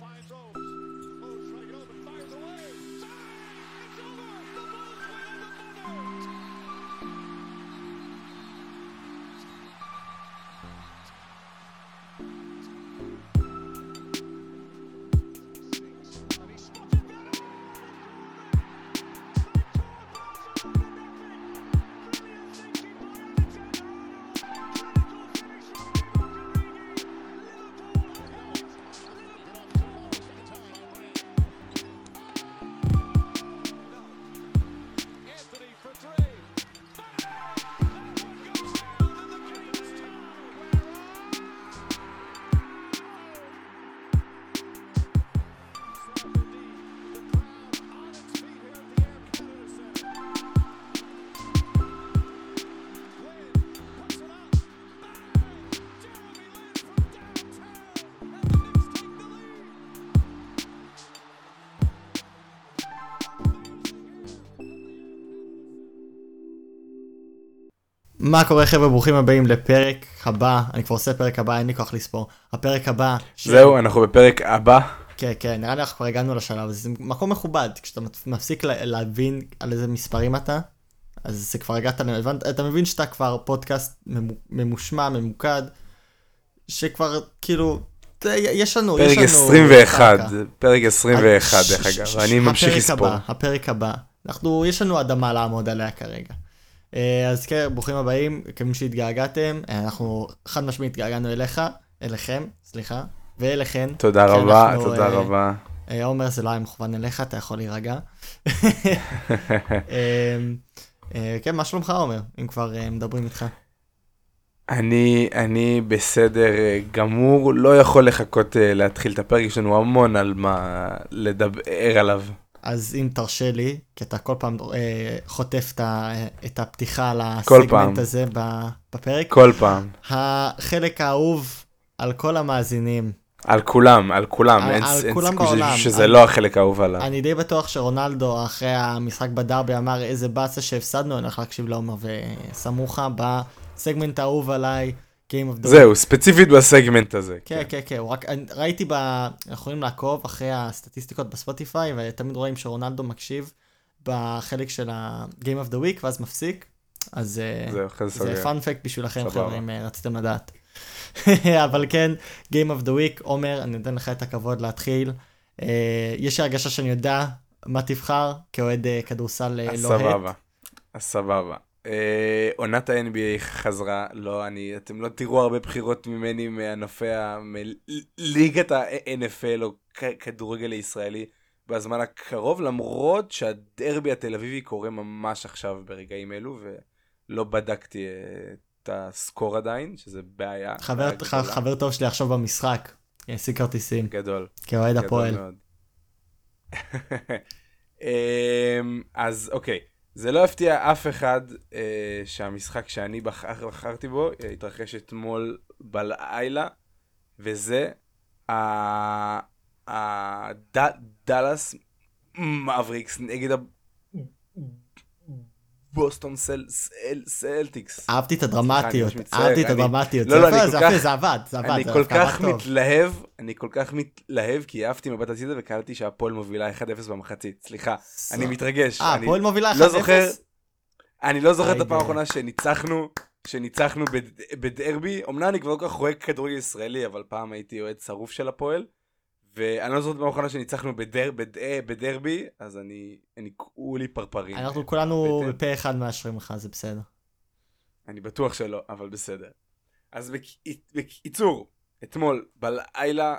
finds those. מה קורה חבר'ה? ברוכים הבאים לפרק הבא. אני כבר עושה פרק הבא אין לי כוח לספור. הפרק הבא. ש... זהו אנחנו בפרק הבא. כן כן נראה לי אנחנו כבר הגענו לשלב זה מקום מכובד. כשאתה מפסיק להבין על איזה מספרים אתה אז זה כבר הגעת לבנת אתה מבין שאתה כבר פודקאסט ממושמע ממוקד שכבר כאילו יש לנו פרק יש לנו 21 פרק 21 דרך אגב אני ממשיך לספור. הפרק הבא. אנחנו יש לנו אדמה לעמוד עליה כרגע. אה, אז כן, ברוכים הבאים, כמי שהתגעגעתם, אה, אנחנו חד משמעית התגעגענו אליך, אליכם, סליחה, ואליכן. תודה רבה, אנחנו, תודה uh, רבה. עומר, זה לא היה מכוון אליך, אתה יכול להירגע. כן, מה שלומך עומר, אם כבר מדברים איתך? אני, אני בסדר גמור, לא יכול לחכות להתחיל את הפרק, יש לנו המון על מה לדבר עליו. אז אם תרשה לי, כי אתה כל פעם אה, חוטף את הפתיחה על הסגמנט הזה בפרק. כל פעם. החלק האהוב על כל המאזינים. על כולם, על כולם, על, אין, על אין כולם בעולם. שזה אני, לא החלק האהוב עליו. אני די בטוח שרונלדו אחרי המשחק בדרבי אמר איזה באסה שהפסדנו, אני הולך להקשיב לעומר וסמוכה בסגמנט האהוב עליי. זהו, ספציפית בסגמנט הזה. כן, כן, כן, כן, רק ראיתי, ב... אנחנו יכולים לעקוב אחרי הסטטיסטיקות בספוטיפיי, ותמיד רואים שרונלדו מקשיב בחלק של ה-game of the week, ואז מפסיק. אז אה, זהו, זה. זה פאנפקט בשבילכם, חבר'ה, אם אה, רציתם לדעת. אבל כן, game of the week, עומר, אני נותן לך את הכבוד להתחיל. אה, יש הרגשה שאני יודע מה תבחר כאוהד כדורסל לוהט. סבבה, סבבה. אה, עונת ה-NBA חזרה, לא, אני, אתם לא תראו הרבה בחירות ממני מענפי, מליגת ה-NFL או כדורגל הישראלי בזמן הקרוב, למרות שהדרבי התל אביבי קורה ממש עכשיו ברגעים אלו, ולא בדקתי אה, את הסקור עדיין, שזה בעיה. חבר, בעיה חבר טוב שלי עכשיו במשחק, יעשי כרטיסים. גדול. כאוהד הפועל. אמ, אז אוקיי. זה לא הפתיע אף אחד אה, שהמשחק שאני בחר, בחרתי בו אה, התרחש אתמול בלילה, וזה הדאלאס מאבריקס נגד בוסטון סלטיקס. אהבתי את הדרמטיות, אהבתי את הדרמטיות. לא, לא, אני כל כך... זה עבד, זה עבד. אני כל כך מתלהב, אני כל כך מתלהב, כי אהבתי מבט הצידה וקלטתי שהפועל מובילה 1-0 במחצית. סליחה, אני מתרגש. אה, הפועל מובילה 1-0? לא אני לא זוכר את הפעם האחרונה שניצחנו, שניצחנו בדרבי. אמנם אני כבר לא כל כך רואה כדורגל ישראלי, אבל פעם הייתי אוהד שרוף של הפועל. ואני לא זוכר פעם אחרונה שניצחנו בדר, בד, אה, בדרבי, אז אני, אני כולי פרפרים. אנחנו כולנו בפה אחד מאשרים לך, זה בסדר. אני בטוח שלא, אבל בסדר. אז בקיצור, אתמול בלילה,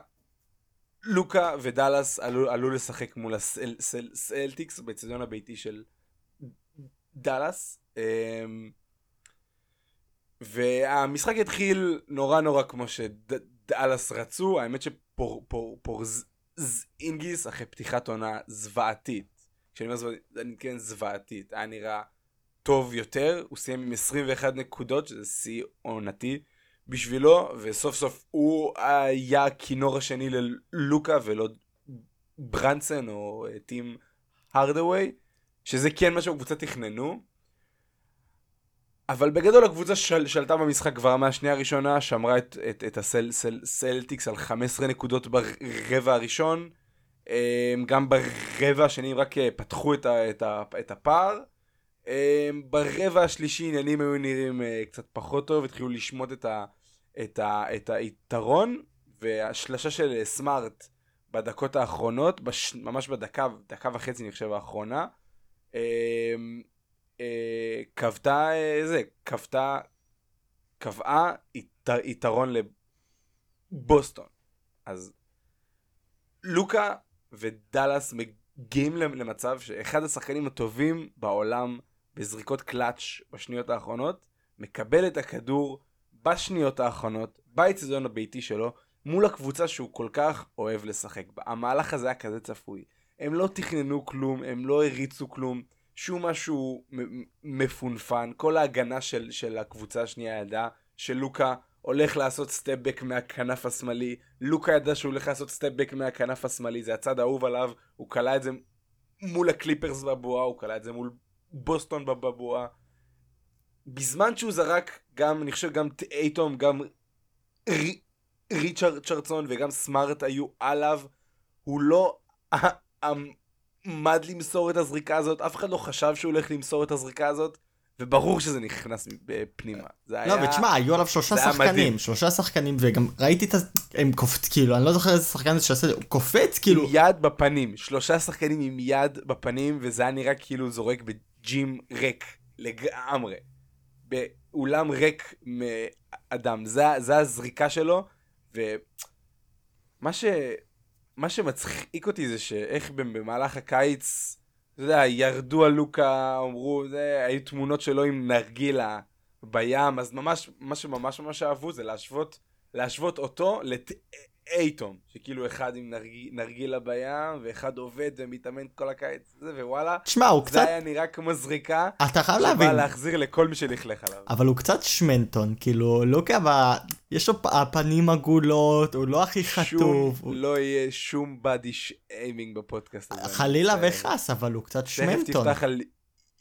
לוקה ודאלאס עלו, עלו לשחק מול הסלטיקס בצדיון הביתי של דאלאס. אמ, והמשחק התחיל נורא נורא כמו שדאלאס רצו, האמת ש... פורזינגיס אחרי פתיחת עונה זוועתית. כשאני אומר זוועתית, אני כן זוועתית. היה נראה טוב יותר, הוא סיים עם 21 נקודות, שזה שיא עונתי בשבילו, וסוף סוף הוא היה הכינור השני ללוקה ולא ברנסן או אה, טים הרדווי, שזה כן מה שהקבוצה תכננו. אבל בגדול הקבוצה של, שלטה במשחק כבר מהשנייה הראשונה, שמרה את, את, את הסלטיקס על 15 נקודות ברבע הראשון. אמ, גם ברבע השני הם רק אה, פתחו את, ה, את, ה, את הפער. אמ, ברבע השלישי עניינים היו נראים אה, קצת פחות טוב, התחילו לשמוט את, ה, את, ה, את היתרון, והשלשה של סמארט בדקות האחרונות, בש, ממש בדקה, דקה וחצי אני חושב האחרונה, אמ, אה, קבתה, זה, קבתה, קבעה יתרון לבוסטון. אז לוקה ודאלאס מגיעים למצב שאחד השחקנים הטובים בעולם בזריקות קלאץ' בשניות האחרונות, מקבל את הכדור בשניות האחרונות, באצטדיון הביתי שלו, מול הקבוצה שהוא כל כך אוהב לשחק בה. המהלך הזה היה כזה צפוי. הם לא תכננו כלום, הם לא הריצו כלום, שום משהו מפונפן. כל ההגנה של, של הקבוצה השנייה ידעה שלוקה הולך לעשות סטפבק מהכנף השמאלי, לוקה ידע שהוא הולך לעשות סטפבק מהכנף השמאלי, זה הצד האהוב עליו, הוא כלה את זה מול הקליפרס בבועה, הוא כלה את זה מול בוסטון בבועה. בזמן שהוא זרק גם, אני חושב גם אייטום, גם ריצ'רד צ'רצון וגם סמארט היו עליו, הוא לא עמד למסור את הזריקה הזאת, אף אחד לא חשב שהוא הולך למסור את הזריקה הזאת. וברור שזה נכנס פנימה. זה לא, היה... ותשמע, היו עליו שלושה שחקנים, שלושה שחקנים, וגם ראיתי את ה... הם קופץ, כאילו, אני לא זוכר איזה שחקן זה שעושה את זה, הוא קופץ, כאילו... עם יד בפנים, שלושה שחקנים עם יד בפנים, וזה היה נראה כאילו זורק בג'ים ריק, לגמרי. באולם ריק מאדם. זה, זה הזריקה שלו, ומה ש... מה שמצחיק אותי זה שאיך במהלך הקיץ... אתה יודע, ירדו על לוקה, אמרו, זה, היו תמונות שלו עם נרגילה בים, אז ממש, מה שממש ממש אהבו זה להשוות, להשוות אותו לאייטום, שכאילו אחד עם נרג, נרגילה בים, ואחד עובד ומתאמן כל הקיץ, ווואלה, תשמע, הוא זה קצת... היה נראה כמו זריקה, אתה חייב להבין. שבא להחזיר לכל מי שלכלך עליו. אבל הוא קצת שמנטון, כאילו, לוקה, ב... יש לו הפנים עגולות, הוא לא הכי חטוב. שום, הוא... לא יהיה שום בדי שיימינג בפודקאסט הזה. חלילה וחס, אבל הוא קצת מצטער. תכף שמנטון. תפתח על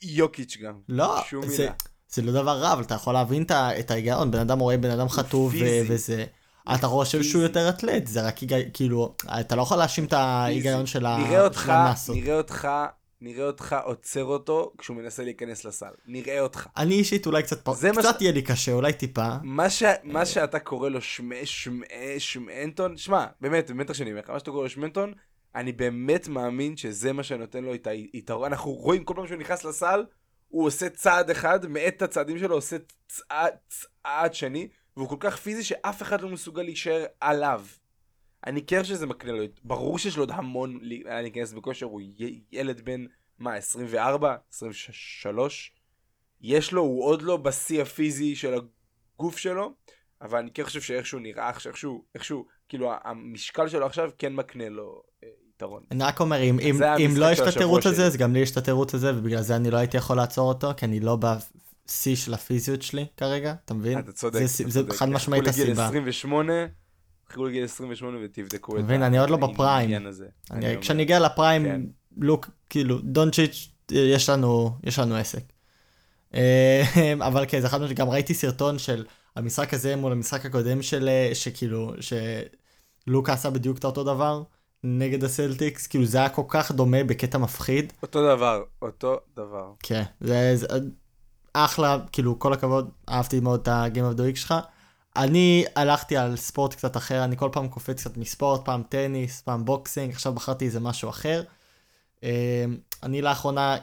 יוקיץ' גם. לא, שום זה, מילה. זה לא דבר רע, אבל אתה יכול להבין את ההיגיון, בן אדם רואה בן אדם חטוב. וזה. אתה חושב. שהוא יותר אתלט, זה רק כאילו, אתה לא יכול להאשים את ההיגיון של המסות. נראה אותך, נראה אותך עוצר אותו כשהוא מנסה להיכנס לסל. נראה אותך. אני אישית אולי קצת, פ- זה מה קצת יהיה לי קשה, אולי טיפה. מה, שאתה קורא לו שמ... שמ... שמנטון, שמע, באמת, באמת שאני אומר לך, מה שאתה קורא לו שמנטון, אני באמת מאמין שזה מה שנותן לו את היתרון. אנחנו רואים כל פעם שהוא נכנס לסל, הוא עושה צעד אחד, מאט את הצעדים שלו, עושה צעד, צעד שני, והוא כל כך פיזי שאף אחד לא מסוגל להישאר עליו. אני כן חושב שזה מקנה לו, ברור שיש לו עוד המון להיכנס בכושר, הוא ילד בן, מה, 24? 23? יש לו, הוא עוד לא בשיא הפיזי של הגוף שלו, אבל אני כן חושב שאיכשהו נראה, איכשהו, איכשהו, כאילו המשקל שלו עכשיו כן מקנה לו אה, יתרון. אני רק אומר, אם, אם, לא יש את התירוץ הזה. אז גם לי יש את התירוץ הזה, ובגלל זה אני לא הייתי יכול לעצור אותו, כי אני לא בשיא של הפיזיות שלי כרגע, אתה מבין? אתה צודק, זה, אתה זה צודק. חד משמעית חכו לגיל הסיבה. 28, חכו לגיל 28 ותבדקו את מבין, אני עוד לא בפריים. אני אני. כשאני אגיע לפריים, כן. לוק, כאילו, דונצ'יץ', יש לנו, יש לנו עסק. אה, אבל כן, זה אחד משהו, גם ראיתי סרטון של המשחק הזה מול המשחק הקודם של, אה, שכאילו, שלוקה עשה בדיוק את אותו דבר נגד הסלטיקס, כאילו זה היה כל כך דומה בקטע מפחיד. אותו דבר, אותו דבר. כן, זה, זה אחלה, כאילו, כל הכבוד, אהבתי מאוד את ה-game of the week שלך. אני הלכתי על ספורט קצת אחר, אני כל פעם קופץ קצת מספורט, פעם טניס, פעם boxing, עכשיו בחרתי איזה משהו אחר. אה, אני לאחרונה,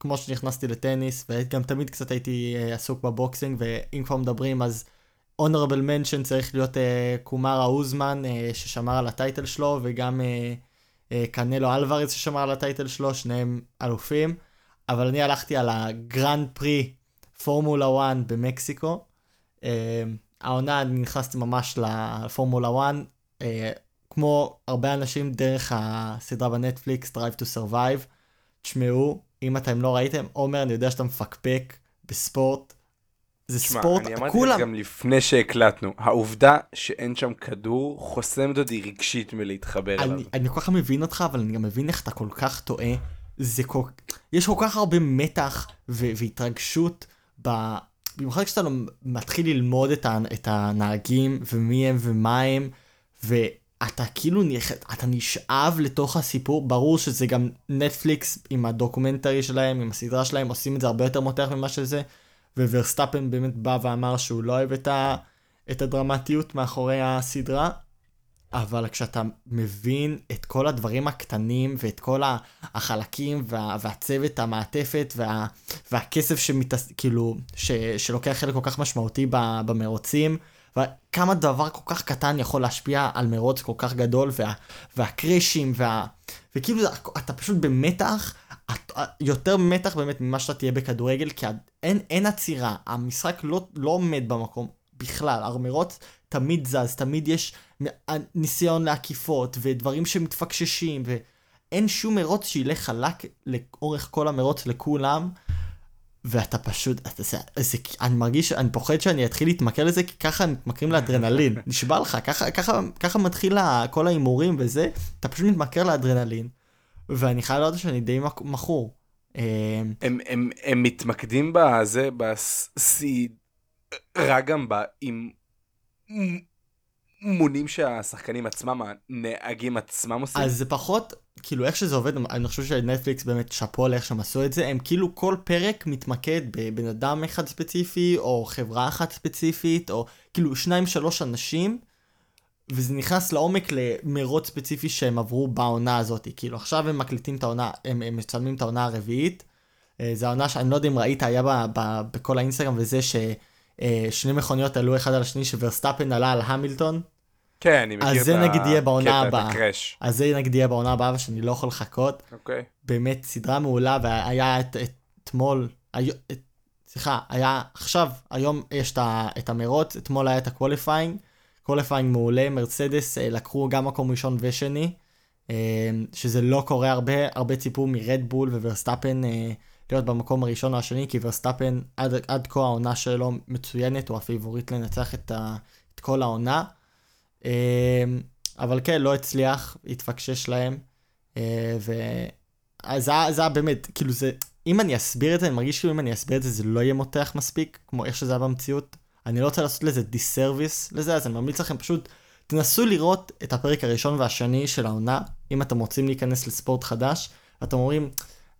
כמו שנכנסתי לטניס, וגם תמיד קצת הייתי אה, עסוק ב boxing, ואם כבר מדברים אז honorable mention צריך להיות אה, קמארו אוסמן, אה, ששמר על ה title שלו, וגם קנלו אלוורז ששמר על הטייטל שלו, שניהם אלופים. אבל אני הלכתי על הגרנד פרי פורמולה 1 במקסיקו. אה, העונה אני נכנסתי ממש לפורמולה 1, אה, כמו הרבה אנשים דרך הסדרה בנטפליקס Drive to Survive. תשמעו, אם אתם לא ראיתם, עומר, אני יודע שאתה מפקפק בספורט. זה תשמע, ספורט, אני אמרתי כולם, את זה גם לפני שהקלטנו, העובדה שאין שם כדור חוסמת אותי רגשית מלהתחבר אליו. אני, אני כל כך מבין אותך, אבל אני גם מבין איך אתה כל כך טועה. זה כל... יש כל כך הרבה מתח ו- והתרגשות ב... במיוחד כשאתה לא מתחיל ללמוד את, ה, את הנהגים ומי הם ומה הם, ואתה כאילו, אתה נשאב לתוך הסיפור, ברור שזה גם נטפליקס עם הדוקומנטרי שלהם, עם הסדרה שלהם, עושים את זה הרבה יותר מותח ממה שזה, וורסטאפן באמת בא ואמר שהוא לא אוהב את, ה, את הדרמטיות מאחורי הסדרה, אבל כשאתה מבין את כל הדברים הקטנים ואת כל החלקים וה, והצוות, המעטפת וה, והכסף שמתעס... כאילו, ש, שלוקח חלק כל כך משמעותי במרוצים, וכמה דבר כל כך קטן יכול להשפיע על מרוץ כל כך גדול, וה, והקרישים, וה, וכאילו אתה פשוט במתח, יותר מתח באמת ממה שאתה תהיה בכדורגל, כי אין, אין עצירה, המשחק לא, לא עומד במקום בכלל, המרוץ תמיד זז, תמיד יש ניסיון לעקיפות, ודברים שמתפקששים, ואין שום מרוץ שילך חלק לאורך כל המרוץ לכולם, ואתה פשוט, אתה, זה, זה, אני מרגיש, אני פוחד שאני אתחיל להתמכר לזה, כי ככה מתמכרים לאדרנלין, נשבע לך, ככה, ככה, ככה מתחיל כל ההימורים וזה, אתה פשוט מתמכר לאדרנלין, ואני חייב לדעת שאני די מכור. אה, הם, הם, הם מתמקדים בזה, בסדרה גם עם מונים שהשחקנים עצמם, הנהגים עצמם עושים? אז זה פחות, כאילו איך שזה עובד, אני חושב שנטפליקס באמת שאפו על איך שהם עשו את זה, הם כאילו כל פרק מתמקד בבן אדם אחד ספציפי, או חברה אחת ספציפית, או כאילו שניים שלוש אנשים, וזה נכנס לעומק למרוץ ספציפי שהם עברו בעונה הזאת, כאילו עכשיו הם מקליטים את העונה, הם, הם מצלמים את העונה הרביעית, אה, זה העונה שאני לא יודע אם ראית, היה בה, בה, בכל האינסטגרם וזה ש... אה, שני מכוניות עלו אחד על השני שוורסטאפן עלה על המילטון. כן, אני מכיר את הקטע, אז זה נגיד יהיה בעונה הבאה. אז זה נגיד יהיה בעונה הבאה ושאני לא יכול לחכות. אוקיי. באמת סדרה מעולה והיה את, אתמול, סליחה, היה עכשיו, היום יש את המרוץ, אתמול היה את ה qualifying. qualifying מעולה, מרצדס אה, לקחו גם מקום ראשון ושני, אה, שזה לא קורה הרבה, הרבה ציפו מרדבול וורסטאפן להיות במקום הראשון או השני, כי ורסטאפן עד, עד כה העונה שלו מצוינת, הוא הפייבוריט לנצח את, ה, את כל העונה. אמ, אבל כן, לא הצליח, התפקשש להם. אה, וזה היה באמת, כאילו זה, אם אני אסביר את זה, אני מרגיש כאילו אם אני אסביר את זה, זה לא יהיה מותח מספיק, כמו איך שזה היה במציאות. אני לא רוצה לעשות לזה דיסרוויס לזה, אז אני ממליץ לכם פשוט, תנסו לראות את הפרק הראשון והשני של העונה, אם אתם רוצים להיכנס לספורט חדש, ואתם אומרים,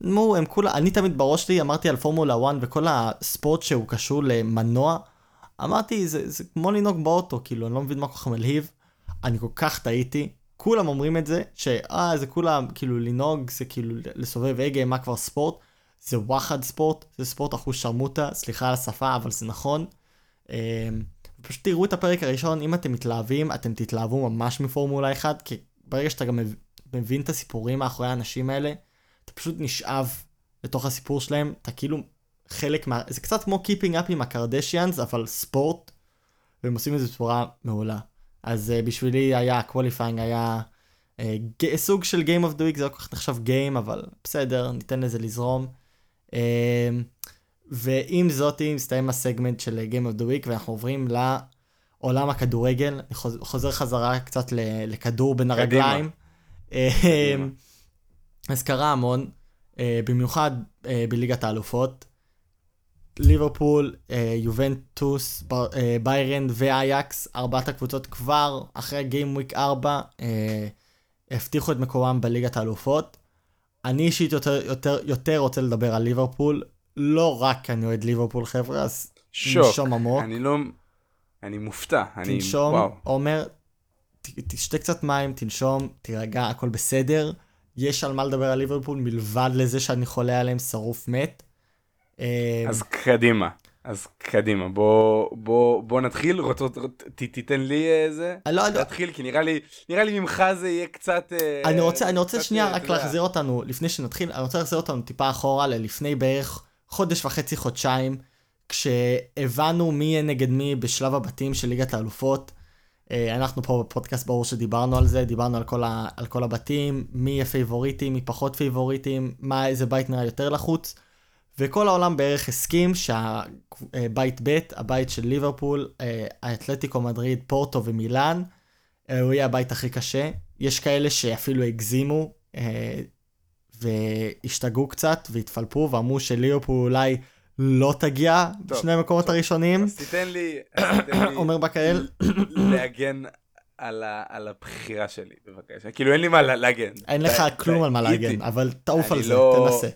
נו, הם כולה, אני תמיד בראש שלי אמרתי על פורמולה 1 וכל הספורט שהוא קשור למנוע, אמרתי, זה, זה כמו לנהוג באוטו, כאילו, אני לא מבין מה כל כך מלהיב. אני כל כך טעיתי, כולם אומרים את זה, שאה, זה כולם, כאילו, לנהוג זה כאילו לסובב הגה, מה כבר ספורט? זה וואחד ספורט, זה ספורט אחות שרמוטה, סליחה על השפה, אבל זה נכון. אמ, פשוט תראו את הפרק הראשון, אם אתם מתלהבים, אתם תתלהבו ממש מפורמולה 1, כי ברגע שאתה גם מבין את הסיפורים מאחורי האנשים האלה, אתה פשוט נשאב לתוך הסיפור שלהם, אתה כאילו חלק מה... זה קצת כמו Keeping Up עם הקרדשיאנס, אבל ספורט, והם עושים את זה בצורה מעולה. אז אה, בשבילי היה, qualifying היה uh, ג... סוג של Game of the Week, זה לא כל כך נחשב גיים, אבל בסדר, ניתן לזה לזרום. Uh, ועם זאתי מסתיים הסגמנט של Game of the Week, ואנחנו עוברים לעולם הכדורגל. אני חוזר חזרה קצת לכדור בין הרגליים. קדימה. אז קרה המון, uh, במיוחד uh, בליגת האלופות. ליברפול, uh, יובנטוס, ב, uh, ביירן ואייקס, ארבעת הקבוצות כבר אחרי גיים וויק 4, uh, הבטיחו את מקומם בליגת האלופות. אני אישית יותר, יותר, יותר רוצה לדבר על ליברפול, לא רק כי אני אוהד ליברפול חבר'ה, אז תנשום עמוק. אני לא... אני מופתע. תנשום, אני... עומר, תשתה קצת מים, תנשום, תירגע, הכל בסדר. יש על מה לדבר על ליברפול מלבד לזה שאני חולה עליהם שרוף מת. אה, אז קדימה. אז קדימה. בוא בוא בוא נתחיל. רוצ, רוצ, ת, תיתן לי איזה אה, לא, להתחיל כי נראה לי נראה לי ממך זה יהיה קצת אה, אני רוצה אני רוצה שנייה רק להחזיר אותנו לפני שנתחיל אני רוצה להחזיר אותנו טיפה אחורה ללפני בערך חודש וחצי חודשיים כשהבנו מי יהיה נגד מי בשלב הבתים של ליגת האלופות. אה, אנחנו פה בפודקאסט ברור שדיברנו על זה, דיברנו על כל, ה, על כל הבתים, מי יהיה פייבוריטים, מי פחות פייבוריטים, מה, איזה בית נראה יותר לחוץ. וכל העולם בערך הסכים שהבית ב', הבית של ליברפול, אה, האתלטיקו מדריד, פורטו ומילאן, אה, הוא יהיה הבית הכי קשה. יש כאלה שאפילו הגזימו והשתגעו קצת והתפלפו ואמרו שליברפול אולי לא תגיע בשני המקומות. הראשונים, אז תיתן לי, לי עומר בקהל. להגן על, ה, על הבחירה שלי, בבקשה. כאילו אין לי מה לה- להגן. אין לך כלום על מה. להגן, אבל תעוף על זה, לא- תנסה.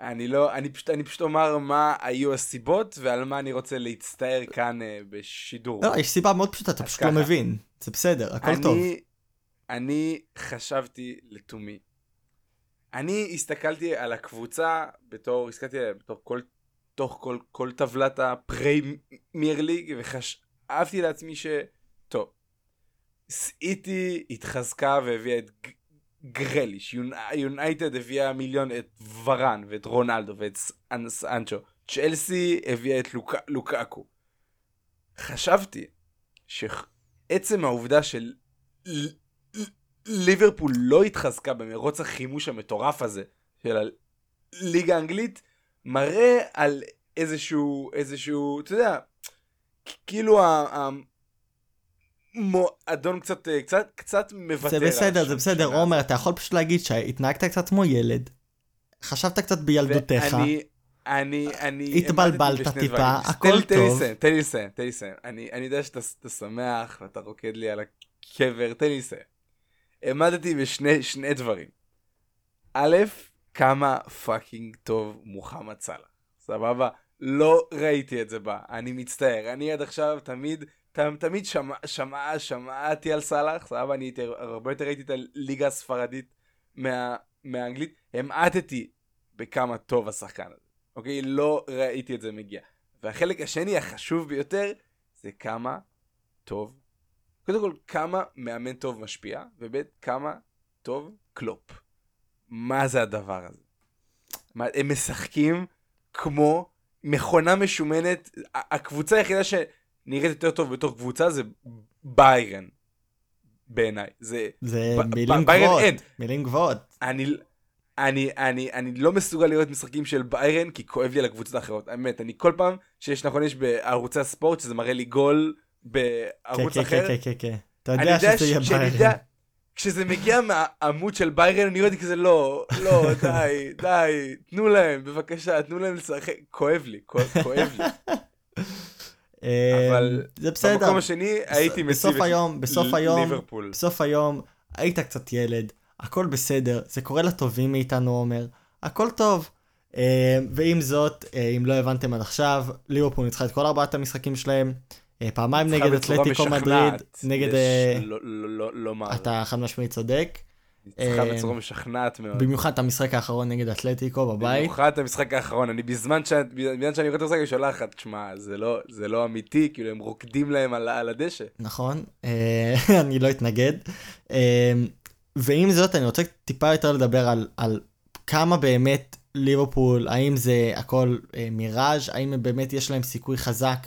אני לא, אני פשוט, אני פשוט אומר מה היו הסיבות ועל מה אני רוצה להצטער כאן אה, בשידור. לא, יש סיבה מאוד פשוטה, אתה פשוט לא ככה. מבין. זה בסדר, הכל אני, טוב. אני חשבתי לתומי. אני הסתכלתי על הקבוצה בתור, הסתכלתי עליה בתור כל, תוך כל, כל טבלת הפריימייר ליג, וחשבתי לעצמי ש... טוב, סיטי התחזקה והביאה את גרליש, יונ- יונייטד הביאה מיליון את ורן ואת רונלדו ואת סאנצ'ו, צ'לסי הביאה את לוק, לוקאקו. חשבתי שעצם העובדה של ליברפול לא התחזקה במרוץ החימוש המטורף הזה של הליגה האנגלית, מראה על איזשהו, איזשהו, אתה יודע, כאילו ה- המועדון קצת, אה, קצת, קצת מוותר. זה בסדר, זה בסדר, הזאת. עומר, אתה יכול פשוט להגיד שהתנהגת קצת כמו ילד, חשבת קצת בילדותך, ואני, אני, אני... התבלבלת טיפה. הכל טוב. תן לי לסיים, תן לי לסיים. אני אני יודע שאתה שמח ואתה רוקד לי על הקבר, תן לי לסיים. העמדתי בשני שני דברים. א', כמה fucking טוב מוחמד סאלח. סבבה? לא ראיתי את זה בא, אני מצטער. אני עד עכשיו תמיד, תמיד שמע, שמע, שמעתי על סאלח, סבבה? אני יותר, הרבה יותר ראיתי את הליגה הספרדית מה, מהאנגלית. המעטתי בכמה טוב השחקן הזה. אוקיי? לא ראיתי את זה מגיע. והחלק השני החשוב ביותר זה כמה טוב. קודם כל, כמה מאמן טוב משפיע, וב' כמה טוב קלופ. מה זה הדבר הזה? מה, הם משחקים כמו מכונה משומנת. הקבוצה היחידה שנראית יותר טוב בתור קבוצה זה ביירן. בעיניי. זה... זה ב- מילים גבוהות. מילים גבוהות. אני, אני, אני, אני לא מסוגל לראות משחקים של ביירן כי כואב לי על הקבוצות האחרות. האמת, אני כל פעם שיש נכון יש בערוצי הספורט שזה מראה לי גול כן, בערוץ כן, אחר. כן, כן, כן. אתה אני יודע יודע שזה יהיה ביירן. כשזה מגיע מהעמוד של ביירן אני ראיתי כזה לא, לא, די, די, תנו להם, בבקשה, תנו להם לשחק, כואב לי, כואב כואב לי. אבל זה בסדר. במקום השני הייתי מציב בסוף את היום, בסוף היום, ליברפול. בסוף היום, היית קצת ילד, הכל בסדר, זה קורה לטובים מאיתנו, עומר, הכל טוב. אה, ועם זאת, אה, אם לא הבנתם עד עכשיו, ליברפול ניצחה את כל ארבעת המשחקים שלהם, פעמיים ניצחה נגד אתלטיקו מדריד, נגד... יש אה, לא- לא- לא- לומר. אתה חד משמעית צודק, ניצחה אה, בצורה משכנעת מאוד. במיוחד את המשחק האחרון נגד אתלטיקו בבית. במיוחד את המשחק האחרון, אני בזמן ש- בזמן שאני רואה את המשחק, אני שולח לך, תשמע, זה לא- זה לא אמיתי, כאילו הם רוקדים להם על על הדשא. נכון, אה, אני לא אתנגד. אה, ועם זאת, אני רוצה טיפה יותר לדבר על, על כמה באמת ליברפול, האם זה הכל אה, מיראז', האם באמת יש להם סיכוי חזק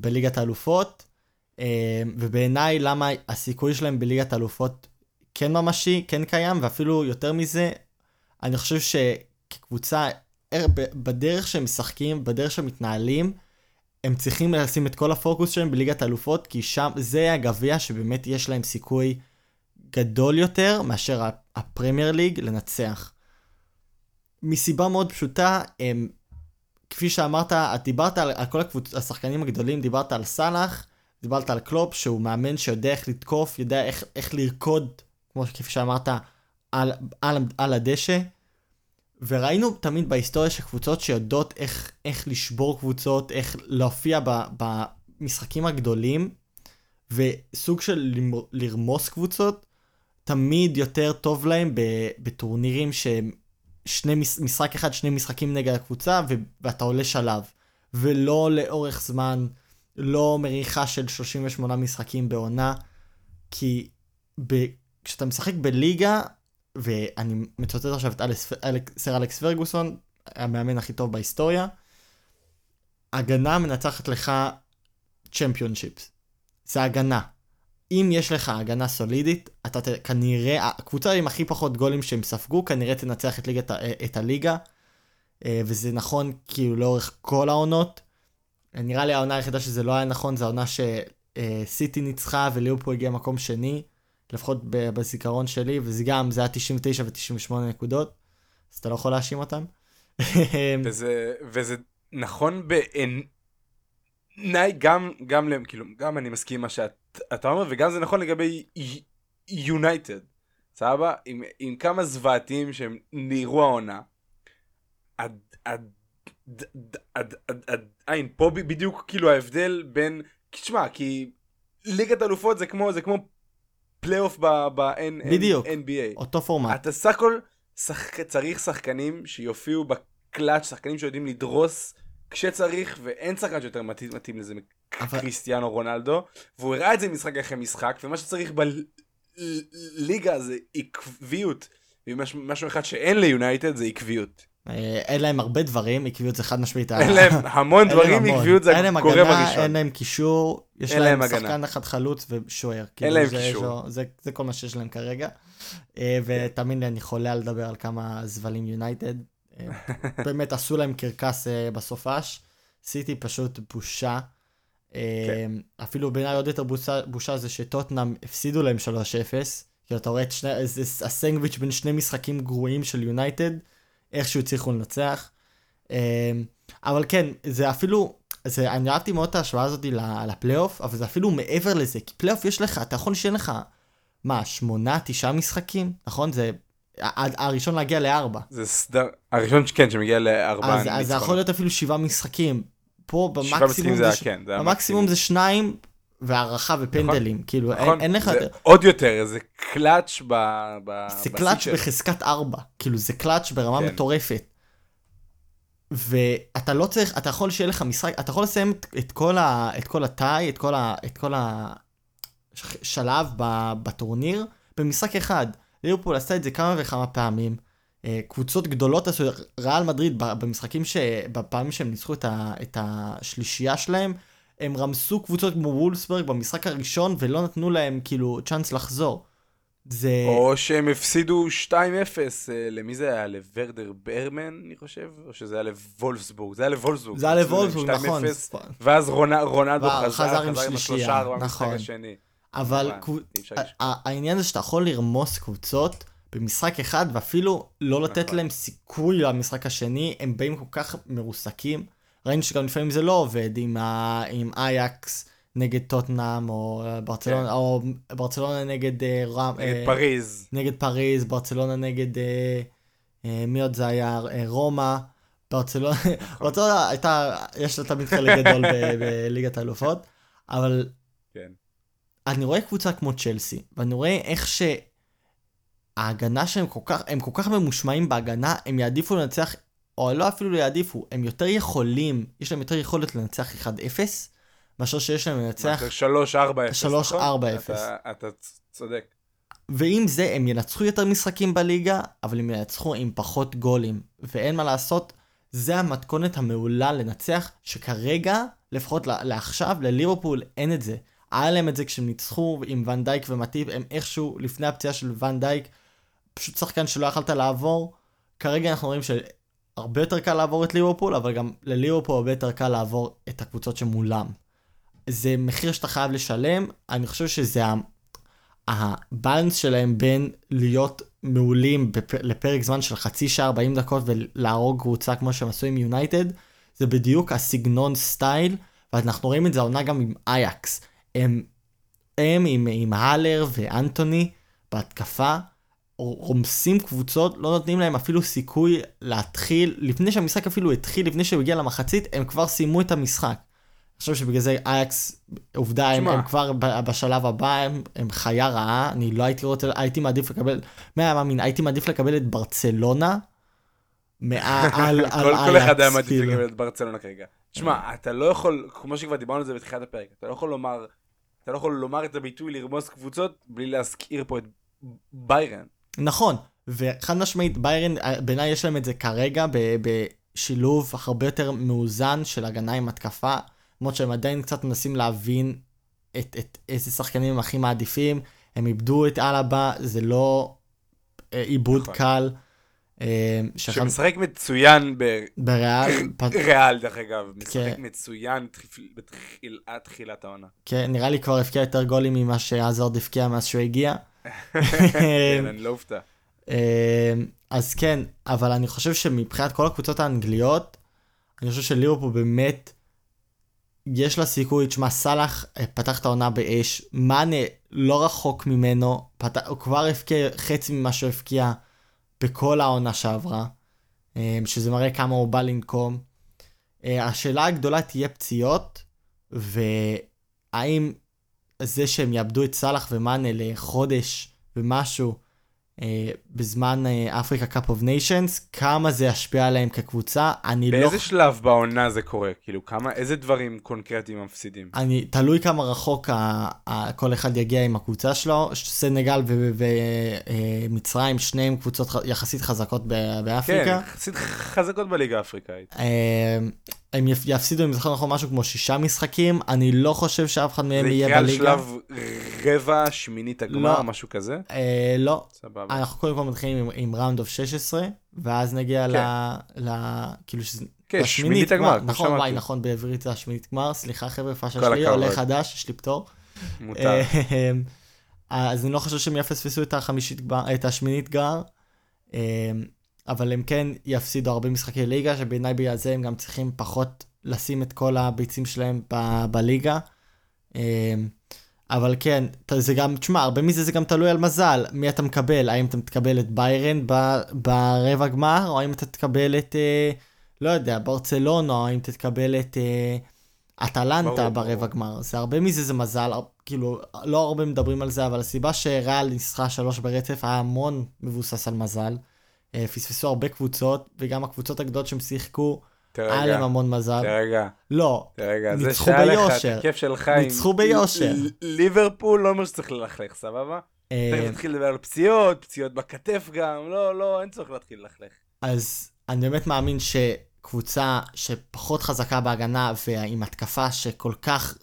בליגת האלופות, אה, ובעיניי למה הסיכוי שלהם בליגת האלופות כן ממשי, כן קיים, ואפילו יותר מזה, אני חושב שכקבוצה, אה, בדרך שהם משחקים, בדרך שהם מתנהלים, הם צריכים לשים את כל הפוקוס שלהם בליגת האלופות, כי שם זה הגביע שבאמת יש להם סיכוי גדול יותר מאשר הפרמייר ליג לנצח. מסיבה מאוד פשוטה, הם, כפי שאמרת, את דיברת על, על כל הקבוצ... השחקנים הגדולים, דיברת על סאלח, דיברת על קלופ, שהוא מאמן שיודע איך לתקוף, יודע איך, איך לרקוד, כמו כפי שאמרת, על, על, על הדשא. וראינו תמיד בהיסטוריה שקבוצות שיודעות איך, איך לשבור קבוצות, איך להופיע ב, במשחקים הגדולים, וסוג של לרמוס קבוצות, תמיד יותר טוב להם בטורנירים שהם שני מש, משחק אחד, שני משחקים נגד הקבוצה, ו, ואתה עולה שלב. ולא לאורך זמן, לא מריחה של 38 משחקים בעונה, כי ב, כשאתה משחק בליגה, ואני מצטט עכשיו את אלכס, אלכס, סר אלכס פרגוסון, המאמן הכי טוב בהיסטוריה, הגנה מנצחת לך צ'מפיונשיפס. זה הגנה. אם יש לך הגנה סולידית, אתה ת, כנראה, הקבוצה עם הכי פחות גולים שהם ספגו, כנראה תנצח את, ליגת, ה- את הליגה, אה, וזה נכון כאילו לאורך כל העונות. נראה לי העונה היחידה שזה לא היה נכון, זה העונה שסיטי ניצחה וליברפול הגיע מקום שני, לפחות בזיכרון שלי, וזה גם, זה היה 99 ו-98 נקודות, אז אתה לא יכול להאשים אותם. וזה, וזה נכון בעיניי גם, גם, כאילו, גם אני מסכים עם מה שאתה אומר, וגם זה נכון לגבי יונייטד. סבבה? עם, עם כמה זוועתיים שהם נראו העונה. עד, עד, עד, עד, עד, עד, עין, פה בדיוק כאילו ההבדל בין, תשמע, כי ליגת אלופות זה כמו, זה כמו פלייאוף בדיוק. ב-NBA. אותו פורמט. אתה סך הכל שחק... צריך שחקנים שיופיעו בקלאץ', שחקנים שיודעים לדרוס כשצריך, ואין שחקן שיותר מתאים, מתאים לזה אבל- מקריסטיאנו רונלדו, והוא הראה את זה משחק אחרי משחק, ומה שצריך בליגה זה עקביות, ומשהו אחד שאין ליונייטד זה עקביות. אה, אין להם הרבה דברים, עקביות זה חד משמעית. אין להם המון אין דברים. עקביות זה אין להם הגורם הראשון. אין להם קישור, יש אין להם. שחקן אחד חלוץ ושוער. כאילו, להם קישור. זה- כל מה שיש להם כרגע. אה, ותאמין לי, אני חולה לדבר על כמה זבלים יונייטד. אה, באמת עשו להם קרקס בסופש. סיטי פשוט בושה. כן. אפילו בעיניי עוד יותר בושה, בושה זה שטוטנאם הפסידו להם 3-0. כי אתה רואה את שני, איזה הסנדוויץ' בין שני משחקים גרועים של יונייטד, איכשהו הצליחו לנצח. אמ, אבל כן, זה אפילו, זה, אני אהבתי מאוד את ההשוואה הזאת לפלייאוף, אבל זה אפילו מעבר לזה, כי פלייאוף יש לך, אתה יכול שיהיה לך, מה, שמונה, תשעה משחקים, נכון? זה הראשון להגיע לארבע. זה סדר, הראשון כן שמגיע לארבעה אז, אז זה יכול להיות אפילו שבעה משחקים. פה במקסימום זה, זה ש- כן, זה היה במקסימום זה שניים, והערכה ופנדלים, כאילו, נכון, אין, אין לך... זה עוד יותר, זה קלאץ' ב... ב- זה קלאץ'. בחזקת 4, כאילו זה קלאץ' ברמה כן. מטורפת. ואתה לא צריך, אתה יכול שיהיה לך משחק, אתה יכול לסיים את, את כל ה... את כל הטאי, את כל ה... את כל השלב ב, בטורניר במשחק אחד. ליברפול עשתה את זה כמה וכמה פעמים. אה, קבוצות גדולות עשו, ריאל מדריד במשחקים ש... בפעמים שהם ניצחו את, ה... את השלישייה שלהם, הם רמסו קבוצות כמו וולסברג במשחק הראשון ולא נתנו להם כאילו צ'אנס לחזור. זה... או שהם הפסידו 2-0, אה, למי זה היה? לוורדר ברמן, אני חושב? או שזה היה לוולפסבורג? זה היה לוולפסבורג. זה היה לוולפסבורג, 2-0, נכון. ואז רונ- רונלדו חזר, חזר עם השלושה נכון. אבל העניין זה שאתה יכול לרמוס קבוצות במשחק אחד ואפילו לא לתת נכון. להם סיכוי למשחק השני, הם באים כל כך מרוסקים. ראינו שגם לפעמים זה לא עובד עם, ה... עם אייקס נגד טוטנאם או אה, ברצלונה, כן. או ברצלונה נגד, אה, רם, נגד אה, פריז. נגד פריז, ברצלונה נגד, אה, אה, מי עוד זה היה? אה, רומא. ברצלונה, נכון. ברצלונה הייתה, יש לה תמיד חלק גדול ב- בליגת האלופות, אבל כן. אני רואה קבוצה כמו צ'לסי, ואני רואה איך שההגנה שהם כל כך, הם כל כך ממושמעים בהגנה, הם יעדיפו לנצח, או לא אפילו יעדיפו, הם יותר יכולים, יש להם יותר יכולת לנצח 1-0, מאשר שיש להם לנצח, 3-4-0. 3-4-0. נכון? אתה- אתה צודק. ועם זה הם ינצחו יותר משחקים בליגה, אבל הם ינצחו עם פחות גולים, ואין מה לעשות, זה המתכונת המעולה לנצח, שכרגע, לפחות לעכשיו, לליברפול אין את זה. היה להם את זה כשהם ניצחו עם ון דייק ומטיב, הם איכשהו לפני הפציעה של ון דייק, פשוט שחקן שלא יכלת לעבור. כרגע אנחנו רואים שהרבה יותר קל לעבור את ליברפול, אבל גם לליברפול הרבה יותר קל לעבור את הקבוצות שמולם. זה מחיר שאתה חייב לשלם, אני חושב שזה הבאלנס שלהם בין להיות מעולים בפ... לפרק זמן של חצי שעה 40 דקות ולהרוג קבוצה כמו שהם עשו עם יונייטד, זה בדיוק הסגנון סטייל, ואנחנו רואים את זה העונה גם עם אייקס. הם, הם עם, עם הלר ואנטוני בהתקפה, רומסים קבוצות, לא נותנים להם אפילו סיכוי להתחיל, לפני שהמשחק אפילו התחיל, לפני שהוא הגיע למחצית, הם כבר סיימו את המשחק. אני חושב שבגלל זה אייקס, עובדה, הם, שמע. הם כבר בשלב הבא, הם, הם חיה רעה, אני לא הייתי רוצה, הייתי מעדיף לקבל, מי היה מאמין, הייתי מעדיף לקבל את ברצלונה, מעל על, על כל אחד היה אייקס, מעדיף כאילו. לקבל את ברצלונה כרגע. תשמע, אתה לא יכול, כמו שכבר דיברנו על זה בתחילת הפרק, אתה לא יכול לומר, אתה לא יכול לומר את הביטוי לרמוס קבוצות בלי להזכיר פה את ביירן. נכון, וחד משמעית ביירן, אה, בעיניי יש להם את זה כרגע בשילוב הרבה יותר מאוזן של הגנה עם התקפה, למרות שהם עדיין קצת מנסים להבין את, את איזה שחקנים הם הכי מעדיפים, הם איבדו את אלבה, זה לא אה, עיבוד נכון. קל. אה, שמשחק מצוין בריאל, פ- בריאל דרך אגב, משחק כן. מצוין תחיל- בתחילת תחילת העונה. כן, נראה לי כבר הבקיע יותר גולים ממה שעזרד הבקיע מאז שהוא הגיע. כן, אני לא אופתע. אה, אז כן, אבל אני חושב שמבחינת כל הקבוצות האנגליות, אני חושב שליברפול באמת, יש לה סיכוי, תשמע, סאלח אה, פתח את העונה באש, מאנה לא רחוק ממנו, פתח, הוא כבר הבקיע חצי ממה שהוא הבקיע בכל העונה שעברה, אה, שזה מראה כמה הוא בא לנקום. אה, השאלה הגדולה תהיה פציעות, והאם זה שהם יאבדו את סאלח ומאנה לחודש ומשהו, אה, בזמן אה, Africa Cup of Nations, כמה זה ישפיע עליהם כקבוצה, אני לא... באיזה שלב בעונה זה קורה? כאילו, כמה, איזה דברים קונקרטיים מפסידים? אני, תלוי כמה רחוק ה, ה, כל אחד יגיע עם הקבוצה שלו. סנגל ומצרים, שניהם קבוצות ח- יחסית חזקות ב- באפריקה. כן, יחסית חזקות בליגה האפריקאית. אה, הם יפ- יפסידו, אם זוכר נכון, משהו כמו שישה משחקים. אני לא חושב שאף אחד מהם זה יהיה יקרה על בליגה. שלב רבע, שמינית הגמר, לא. משהו כזה? אה, לא, סבבה. אנחנו קודם כל מתחילים עם, עם ראונד אוף 16, ואז נגיע ל... ל... כאילו שזה... כן, שמינית הגמר, נכון, וואי. נכון, בעברית זה השמינית גמר, סליחה חבר'ה, פאשה שלי. עולה חדש, יש לי פטור. מותר. אה, אז אני לא חושב שהם יפספסו את החמישית גמר, את השמינית גמר, אה, אבל הם כן יפסידו הרבה משחקי ליגה, שבעיניי בגלל זה הם גם צריכים פחות לשים את כל הביצים שלהם ב- בליגה. אבל כן, זה גם, תשמע, הרבה מזה זה גם תלוי על מזל, מי אתה מקבל, האם אתה תקבל את ביירן ב- ברבע גמר, או האם אתה תקבל את, אה, לא יודע, ברצלונה, או האם תקבל את אה, אטלנטה ברבע. גמר. זה הרבה מזה זה מזל, כאילו, לא הרבה מדברים על זה, אבל הסיבה שריאל ניסחה שלוש ברצף היה המון מבוסס על מזל. אה, פספסו הרבה קבוצות, וגם הקבוצות הגדולות שהם שיחקו, היה להם תרגע, המון מזל. תרגע, לא, תרגע. זה ניצחו שהיה לך ביושר. את הכיף שלך. ניצחו ביושר. ליברפול לא אומר שצריך ללכלך, סבבה? אה, תכף נתחיל לדבר על פציעות, פציעות בכתף גם, לא, לא, אין צורך להתחיל ללכלך. אז אני באמת מאמין שקבוצה שפחות חזקה בהגנה ועם התקפה שכל כך,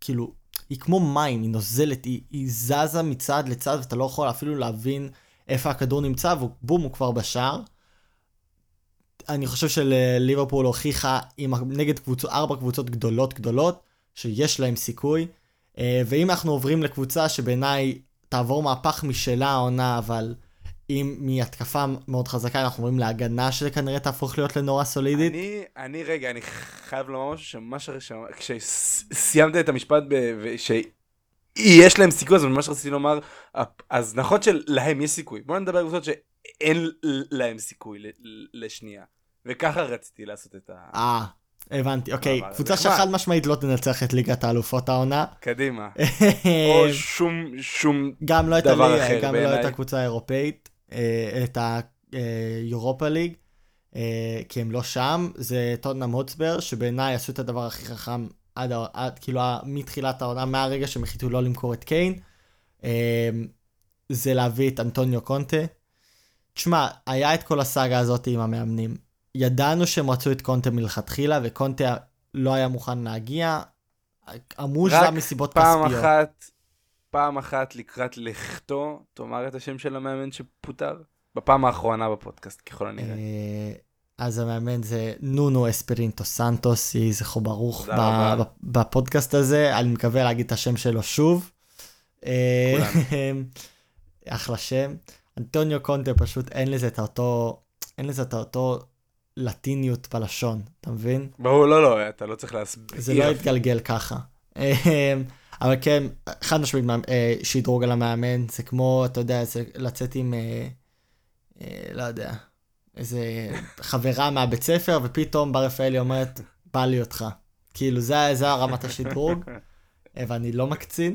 כאילו, היא כמו מים, היא נוזלת, היא, היא זזה מצד לצד ואתה לא יכול אפילו להבין איפה הכדור נמצא, ובום, הוא כבר בשער. אני חושב שליברפול הוכיחה עם, נגד קבוצ... ארבע קבוצות גדולות גדולות, שיש להם סיכוי. אה, ואם אנחנו עוברים לקבוצה שבעיניי תעבור מהפך משלה העונה, אבל אם מהתקפה מאוד חזקה אנחנו עוברים להגנה שכנראה תהפוך להיות לנורא סולידית. אני, אני, רגע, אני חייב לומר משהו שמה ש... כשסיימת את המשפט ב... שיש להם סיכוי, אז מה שרציתי לומר, אז נכון שלהם יש סיכוי. בוא נדבר על קבוצות שאין להם סיכוי לשנייה. וככה רציתי לעשות את ה... אה, הבנתי, אוקיי. קבוצה. שחד משמעית לא תנצח את ליגת האלופות העונה. קדימה. או שום, שום... גם לא את דבר אחר גם לא בעיניי. את הקבוצה האירופאית, אה, את היורופה ליג, אה, כי הם לא שם, זה טוטנאם הוטסבר, שבעיניי עשו את הדבר הכי חכם עד, עד כאילו מתחילת העונה, מהרגע שהם החליטו לא למכור את קיין, אה, זה להביא את אנטוניו קונטה. תשמע, היה את כל הסאגה הזאת עם המאמנים. ידענו שהם רצו את קונטה מלכתחילה, וקונטה לא היה מוכן להגיע. אמרו שזה רק היה מסיבות פעם כספיות. אחת, פעם אחת לקראת לכתו, תאמר את השם של המאמן שפוטר. בפעם האחרונה בפודקאסט, ככל הנראה. אה, אז המאמן זה נונו אספרינטו סנטוס, יהי זכרו ברוך בפודקאסט הזה, אני מקווה להגיד את השם שלו שוב. אה, אחלה שם. אנטוניו קונטה פשוט אין לזה את אותו, אין לזה את אותו לטיניות בלשון, אתה מבין? ברור, לא, לא, אתה לא צריך להסביר. זה לא יתגלגל ככה. אה, אבל כן, חד משמעית אה, שדרוג על המאמן, זה כמו, אתה יודע, זה לצאת עם, אה, אה, לא יודע, איזה חברה מהבית ספר, ופתאום בר רפאלי אומרת, בא לי אותך. כאילו, זה, זה הרמת השדרוג, ואני לא מקצין.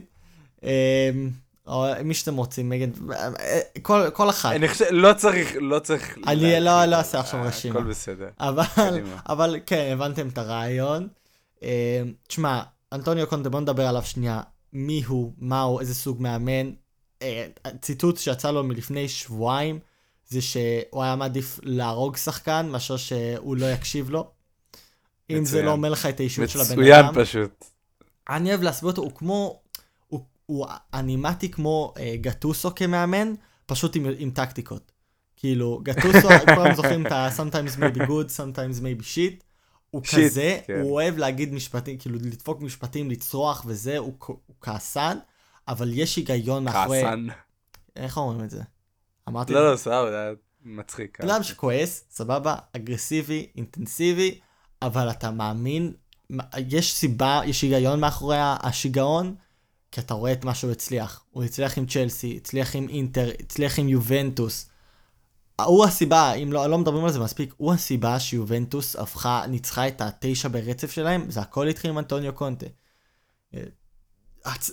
או מי שאתם רוצים, נגד, אה, כל, כל אחת. אני חושב, לא צריך, לא צריך... אני. לא- לא אעשה עכשיו רשימה. הכל בסדר. אבל. אבל כן, הבנתם את הרעיון. אה, תשמע, אנטוניו קונטה, בוא נדבר עליו שנייה. מי הוא, מה הוא, איזה סוג מאמן. אה, ציטוט שיצא לו מלפני שבועיים, זה שהוא היה מעדיף להרוג שחקן מאשר שהוא לא יקשיב לו. אם זה מצוין. לא אומר לך את האישיות של הבן מצוין אדם. פשוט. אני אוהב להסביר אותו, הוא כמו, הוא, אנימטי כמו אה, גטוסו כמאמן, פשוט עם, עם טקטיקות. כאילו, גטוסו, כולם זוכרים את ה- sometimes may be good, sometimes may be shit. הוא Shit, כזה, כן. הוא אוהב להגיד משפטים, כאילו לדפוק משפטים, לצרוח וזה, הוא, הוא כעסן, אבל יש היגיון מאחורי... כעסן. איך אומרים את זה? אמרתי לא? לא, סבבה, זה היה מצחיק. בן אדם שכועס, סבבה, אגרסיבי, אינטנסיבי, אבל אתה מאמין, יש סיבה, יש היגיון מאחורי השיגעון, כי אתה רואה את מה שהוא הצליח. הוא הצליח עם צ'לסי, הצליח עם אינטר, הצליח עם יובנטוס. הוא הסיבה, אם לא, לא מדברים על זה מספיק, הוא הסיבה שיובנטוס הפכה, ניצחה את התשע ברצף שלהם, זה הכל התחיל עם אנטוניו קונטה.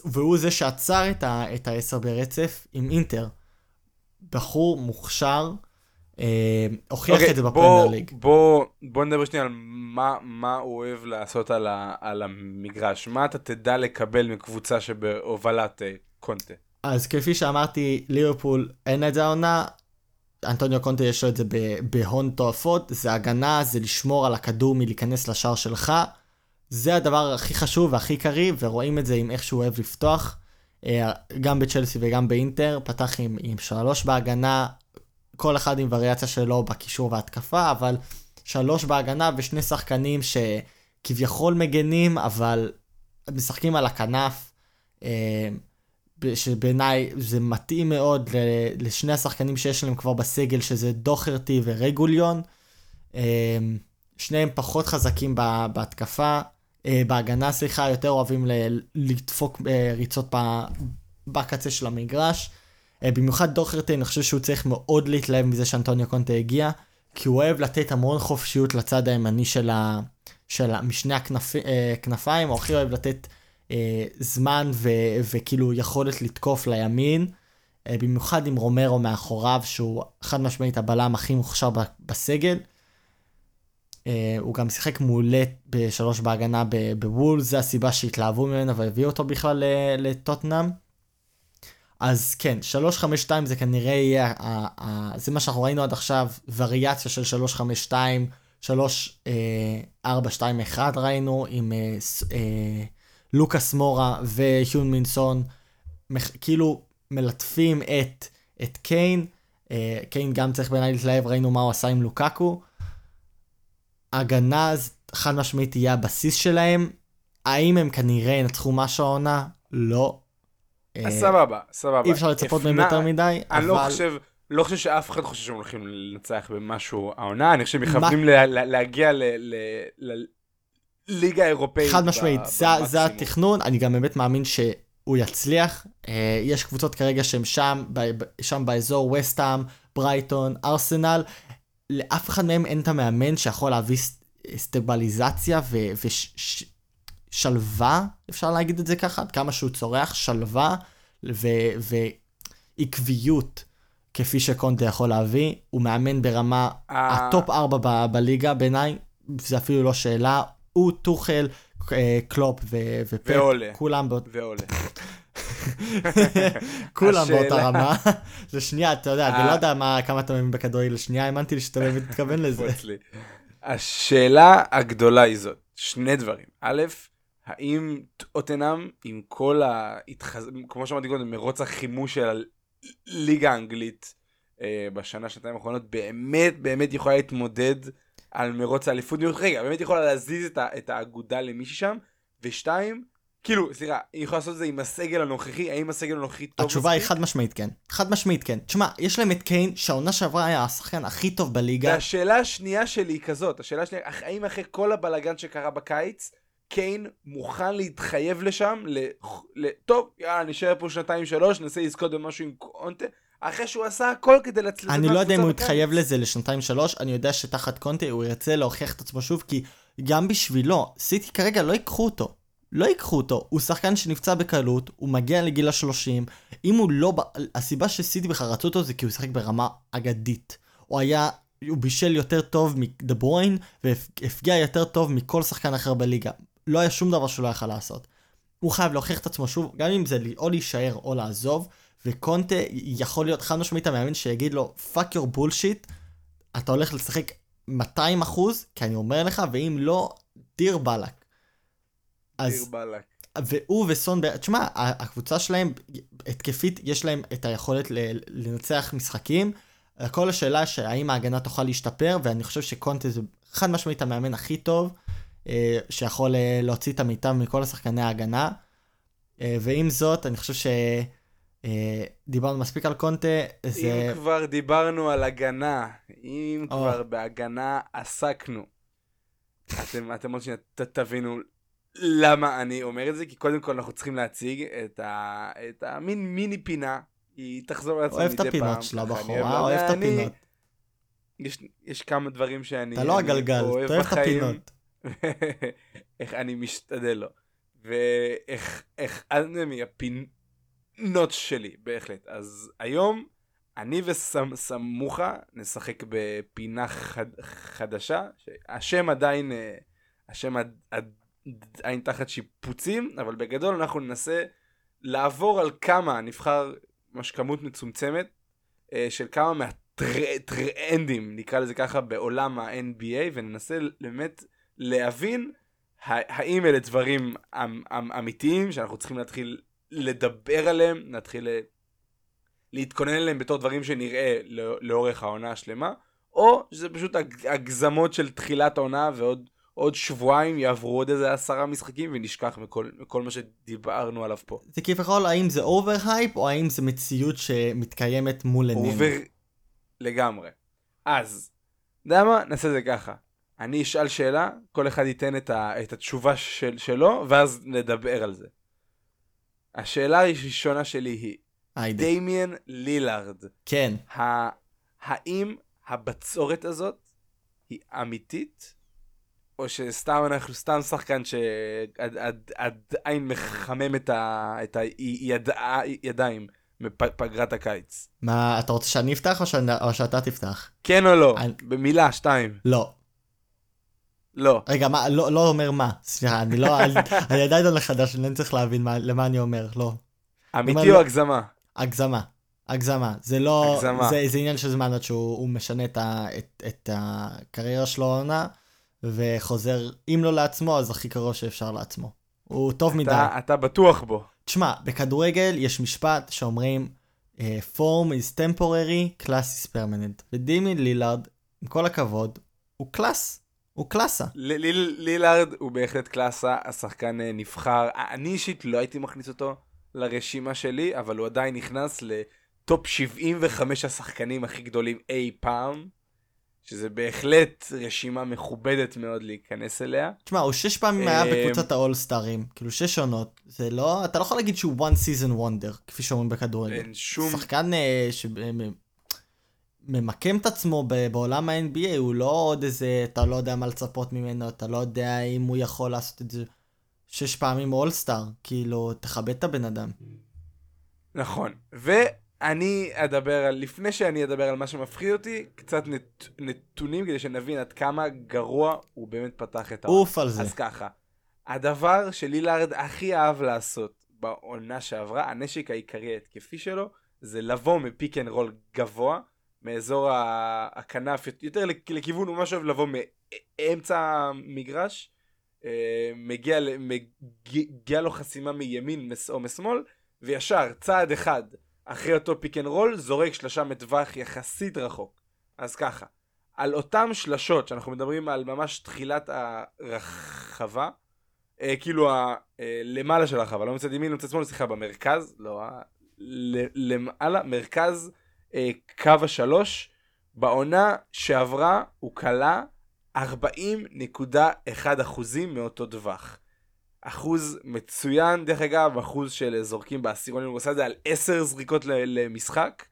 והוא זה שעצר את, העשר ברצף עם אינטר. בחור מוכשר, הוכיח okay, אוקיי, את זה בפרמייר ליג. בוא, בוא נדבר שנייה על מה, מה הוא אוהב לעשות על, ה, על המגרש. מה אתה תדע לקבל מקבוצה שבהובלת אה, קונטה? אז כפי שאמרתי, ליברפול אין את זה העונה, אנטוניו קונטה יש לו את זה בהון תועפות, זה הגנה, זה לשמור על הכדור מלהיכנס לשער שלך. זה הדבר הכי חשוב והכי קריא, ורואים את זה עם איך שהוא אוהב לפתוח. אה, גם בצ'לסי וגם באינטר, פתח עם, עם שלוש בהגנה, כל אחד עם וריאציה שלו בקישור והתקפה, אבל שלוש בהגנה ושני שחקנים שכביכול מגנים, אבל משחקים על הכנף, אה, שבעיניי זה מתאים מאוד לשני השחקנים שיש להם כבר בסגל, שזה דוחרטי ורגוליון. אה, שניהם פחות חזקים בהתקפה, אה, בהגנה, סליחה, יותר אוהבים לדפוק ריצות בקצה של המגרש. אה, במיוחד דוחרטי, אני חושב שהוא צריך מאוד להתלהב מזה שאנטוניו קונטה הגיע, כי הוא אוהב לתת המון חופשיות לצד הימני של, ה, של משני הכנפיים, אה, הוא הכי אוהב לתת אה, זמן ו, וכאילו יכולת לתקוף לימין, אה, במיוחד עם רומרו מאחוריו, שהוא חד משמעית הבלם הכי מוכשר בסגל. אה, הוא גם שיחק מעולה בשלוש בהגנה בוול, זה הסיבה שהתלהבו ממנו והביאו אותו בכלל לטוטנאם. אז כן, 352 זה כנראה יהיה, זה מה שאנחנו ראינו עד עכשיו, וריאציה של 352, 3421 ראינו עם אה, אה, לוקאס מורה והיון מינסון, כאילו מלטפים את, את קיין, אה, קיין גם צריך בעיניי להתלהב, ראינו מה הוא עשה עם לוקקו. הגנה חד משמעית תהיה הבסיס שלהם, האם הם כנראה ינצחו משהו העונה? לא, אה, סבבה, סבבה. אי אפשר לצפות מהם יותר מדי, אבל... אני לא חושב... לא חושב שאף אחד חושב שהם הולכים לנצח במשהו העונה, אני חושב שהם מכוונים להגיע לליגה האירופאית. חד משמעית, זה התכנון, אני גם באמת מאמין שהוא יצליח. אה, יש קבוצות כרגע שהם שם, שם באזור, וסטאם, ברייטון, ארסנל. לאף אחד מהם אין את המאמן שיכול להביא סטבליזציה שלווה, אפשר להגיד את זה ככה, עד כמה שהוא צורח, שלווה ועקביות, כפי שקונטה יכול להביא. הוא מאמן ברמה אה. ה top 4 ב- בליגה בעיניי, זה אפילו לא שאלה. הוא טוכל, אה, קלופ ו- ופפ. כולם באות... ועולה. כולם באותה רמה. זה שנייה, אתה יודע, אני לא יודע כמה אתה מבין בכדורגל לשנייה, האמנתי לי שאתה באמת מתכוון לזה. השאלה הגדולה היא זאת, שני דברים. א', האם טוטנאם עם כל ההתחז... כמו שאמרתי קודם, מרוץ החימוש של הליגה האנגלית אה, בשנה, שנתיים האחרונות, באמת באמת יכולה להתמודד על מרוץ האליפות. רגע, באמת יכולה להזיז את, ה... את האגודה למישהי שם, ושתיים, כאילו, סליחה, היא יכולה לעשות את זה עם הסגל הנוכחי, האם הסגל הנוכחי טוב התשובה היא חד משמעית כן. חד משמעית כן. תשמע, יש להם את קיין, שהעונה שעברה היה השחקן הכי טוב בליגה. והשאלה השנייה שלי היא כזאת, השאלה השנייה, האם אחרי כל הבלאגן שקרה בקיץ, קיין מוכן להתחייב לשם, ל... ל... טוב, יאללה, נשאר פה שנתיים שלוש, ננסה לזכות במשהו עם קונטה, אחרי שהוא עשה הכל כדי לצלצל אני לא יודע אם הוא יתחייב לזה לשנתיים שלוש, אני יודע שתחת קונטה הוא ירצה להוכיח את עצמו שוב, כי גם בשבילו, סיטי כרגע לא ייקחו אותו. לא ייקחו אותו, הוא שחקן שנפצע בקלות, הוא מגיע לגיל השלושים, אם הוא לא, הסיבה שסיטי בכלל רצו אותו זה כי הוא שיחק ברמה אגדית. הוא היה, הוא בישל יותר טוב מדה ברוין, והבקיע יותר טוב מכל שחקן אחר בליגה. לא היה שום דבר שהוא לא יכל לעשות. הוא חייב להוכיח את עצמו שוב, גם אם זה או להישאר או לעזוב, וקונטה יכול להיות חד משמעית המאמן שיגיד לו, fuck your bullshit, אתה הולך לשחק 200 אחוז, כי אני אומר לך, ואם לא, דיר באלק. דיר באלק. והוא וסון, תשמע, הקבוצה שלהם, התקפית, יש להם את היכולת לנצח משחקים. כל השאלה שהאם ההגנה תוכל להשתפר, ואני חושב שקונטה זה חד משמעית המאמן הכי טוב. אה, שיכול אה, להוציא את המיטב מכל השחקני ההגנה. אה, ועם זאת, אני חושב שדיברנו מספיק על קונטה. זה... אם כבר דיברנו על הגנה, אם או. כבר בהגנה עסקנו. אתם, אתם עוד שנייה ת, תבינו למה אני אומר את זה, כי קודם כל אנחנו צריכים להציג את, ה, את המין מיני פינה, היא תחזור אוהב מדי את פעם. הפינות של ככה אני הבחורה, אוהב את הפינות. יש, יש כמה דברים שאני אתה לא הגלגל, אתה אוהב אוהב את בחיים. הפינות. איך אני משתדל לו. ואיך איך מהפינות שלי, בהחלט. אז היום אני וסמוכה נשחק בפינה חד, חדשה, השם עדיין, אה, השם עד, עדיין תחת שיפוצים, אבל בגדול אנחנו ננסה לעבור על כמה, נבחר ממש כמות מצומצמת, אה, של כמה מהטרנדים, נקרא לזה ככה, בעולם ה-NBA, וננסה באמת להבין האם אלה דברים אמ- אמ- אמיתיים שאנחנו צריכים להתחיל לדבר עליהם, להתחיל ל- להתכונן אליהם בתור דברים שנראה לא- לאורך העונה השלמה, או שזה פשוט הג- הגזמות של תחילת העונה ועוד עוד שבועיים יעברו עוד איזה עשרה משחקים ונשכח מכל, מכל מה שדיברנו עליו פה. זה כביכול האם זה over hype או האם זה מציאות שמתקיימת מול עינינו. over לגמרי. אז, אתה יודע מה? נעשה את זה ככה. אני אשאל שאלה, כל אחד ייתן את, ה, את התשובה של, שלו, ואז נדבר על זה. השאלה הראשונה שלי היא, היידה. דמיאן לילארד, כן. ה- האם הבצורת הזאת היא אמיתית? או שסתם אנחנו סתם שחקן שעדיין מחמם את ה- את הידיים מפגרת הקיץ? מה, אתה רוצה שאני אפתח או, שאני, או שאתה תפתח? כן או לא? אני- במילה, שתיים. לא. לא. רגע, מה, לא, לא אומר מה. סליחה, אני לא, אני, עדיין עולה חדש, אני לא צריך להבין מה, למה אני אומר, לא. אמיתי אומר או לא. הגזמה? הגזמה. הגזמה. זה לא... הגזמה. זה, זה עניין של זמן עד שהוא הוא משנה את, ה, את, את הקריירה שלו העונה, וחוזר, אם לא לעצמו, אז הכי קרוב שאפשר לעצמו. הוא טוב מדי. אתה, אתה בטוח בו. תשמע, בכדורגל יש משפט שאומרים, אה, form is temporary, class is permanent. ודימי לילארד, עם כל הכבוד, הוא קלאס. הוא קלאסה. לילארד הוא בהחלט קלאסה, השחקן אה, נבחר. אני אישית לא הייתי מכניס אותו לרשימה שלי, אבל הוא עדיין נכנס לטופ 75 השחקנים הכי גדולים אי פעם, שזה בהחלט רשימה מכובדת מאוד להיכנס אליה. תשמע, הוא שש פעמים היה אה, בקבוצת האולסטארים, כאילו שש עונות. זה לא, אתה לא יכול להגיד שהוא one season wonder, כפי שאומרים בכדורגל. אין שום... שחקן שממקם את עצמו בעולם ה-NBA, הוא לא עוד איזה, אתה לא יודע מה לצפות ממנו, אתה לא יודע אם הוא יכול לעשות את זה שש פעמים אולסטאר, כאילו, תכבד את הבן אדם. נכון. ואני אדבר על, לפני שאני אדבר על מה שמפחיד אותי, קצת נת, נתונים כדי שנבין עד כמה גרוע הוא באמת פתח את העונה. עוף על זה. אז ככה, הדבר שלילארד הכי אהב לעשות בעונה שעברה, הנשק העיקרי ההתקפי שלו, זה לבוא מ pick and roll גבוה, מאזור הכנף, יותר לכ- לכיוון, הוא ממש אוהב לבוא מאמצע המגרש, אה, מגיע, מגיע לו חסימה מימין או משמאל, וישר, צעד אחד אחרי אותו pick and roll, זורק שלושה מטווח יחסית רחוק. אז ככה, על אותם שלשות, שאנחנו מדברים על ממש תחילת הרחבה, אה, כאילו ה, אה, של הרחבה, לא מצד ימין, לא מצד שמאל, סליחה, במרכז, לא, למעלה, מרכז קו השלוש, בעונה שעברה הוא כלה 40.1 אחוזים מאותו טווח. אחוז מצוין, דרך אגב, אחוז של זורקים בעשירונים, הוא עשה את זה על 10 זריקות למשחק.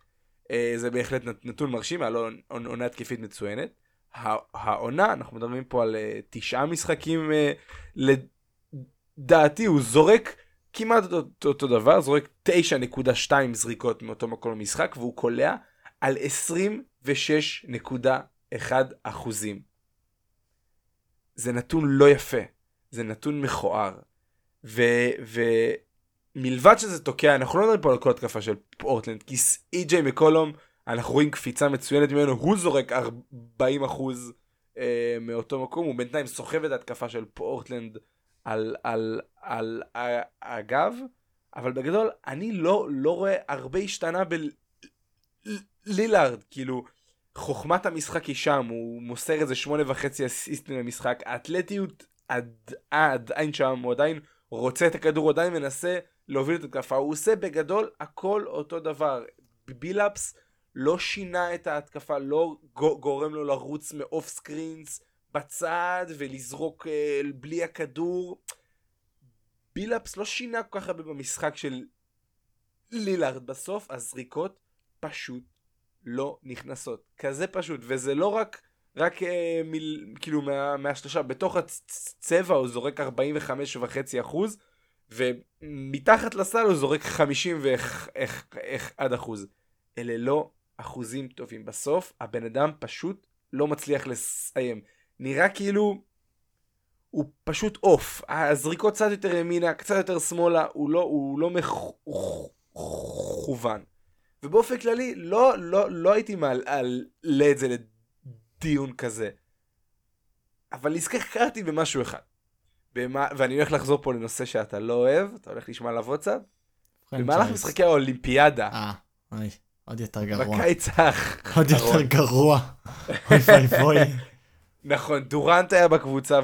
אה, זה בהחלט נת- נתון מרשים, היה לו עונ- עונה התקפית מצוינת. הע- העונה, אנחנו מדברים פה על אה, תשעה משחקים, אה, לדעתי הוא זורק כמעט אותו, אותו דבר, זורק 9.2 זריקות מאותו מקום במשחק, והוא קולע על 26.1 אחוזים. זה נתון לא יפה, זה נתון מכוער. ומלבד שזה תוקע, אנחנו לא מדברים פה על כל התקפה של פורטלנד, כי אי.ג'יי מקולום, אנחנו רואים קפיצה מצוינת ממנו, הוא זורק 40 אחוז אה, מאותו מקום, הוא בינתיים סוחב את ההתקפה של פורטלנד על, על, על, על הגב, אבל בגדול אני לא, לא רואה הרבה השתנה בלילארד, כאילו חוכמת המשחק היא שם, הוא מוסר איזה שמונה וחצי אסיסטים למשחק, האתלטיות עד- עדיין שם, הוא עדיין רוצה את הכדור, הוא עדיין מנסה להוביל את התקפה, הוא עושה בגדול הכל אותו דבר. בילאפס לא שינה את ההתקפה, לא גו- גורם לו לרוץ מאוף סקרינס בצד ולזרוק אה, בלי הכדור. בילאפס לא שינה כל כך הרבה במשחק של לילארד בסוף, הזריקות פשוט לא נכנסות. כזה פשוט, וזה לא רק, רק אה, מיל, כאילו מה, מהשלושה, בתוך הצבע הוא זורק 45.5 אחוז, ומתחת לסל הוא זורק 51 אחוז. אלה לא אחוזים טובים. בסוף הבן אדם פשוט לא מצליח לסיים. נראה כאילו הוא פשוט אוף. הזריקות קצת יותר ימינה, קצת יותר שמאלה, הוא לא, הוא לא מכוון. ובאופן כללי, לא, לא, לא הייתי מעלה את זה לדיון כזה. אבל נזכרתי במשהו אחד. במה, ואני הולך לחזור פה לנושא שאתה לא אוהב, אתה הולך לשמוע עליו עוד קצת. במהלך משחקי האולימפיאדה. אה, אוי, עוד יותר גרוע. בקיץ האחרון. עוד יותר גרוע. אוי ואבוי. נכון, דורנט היה בקבוצה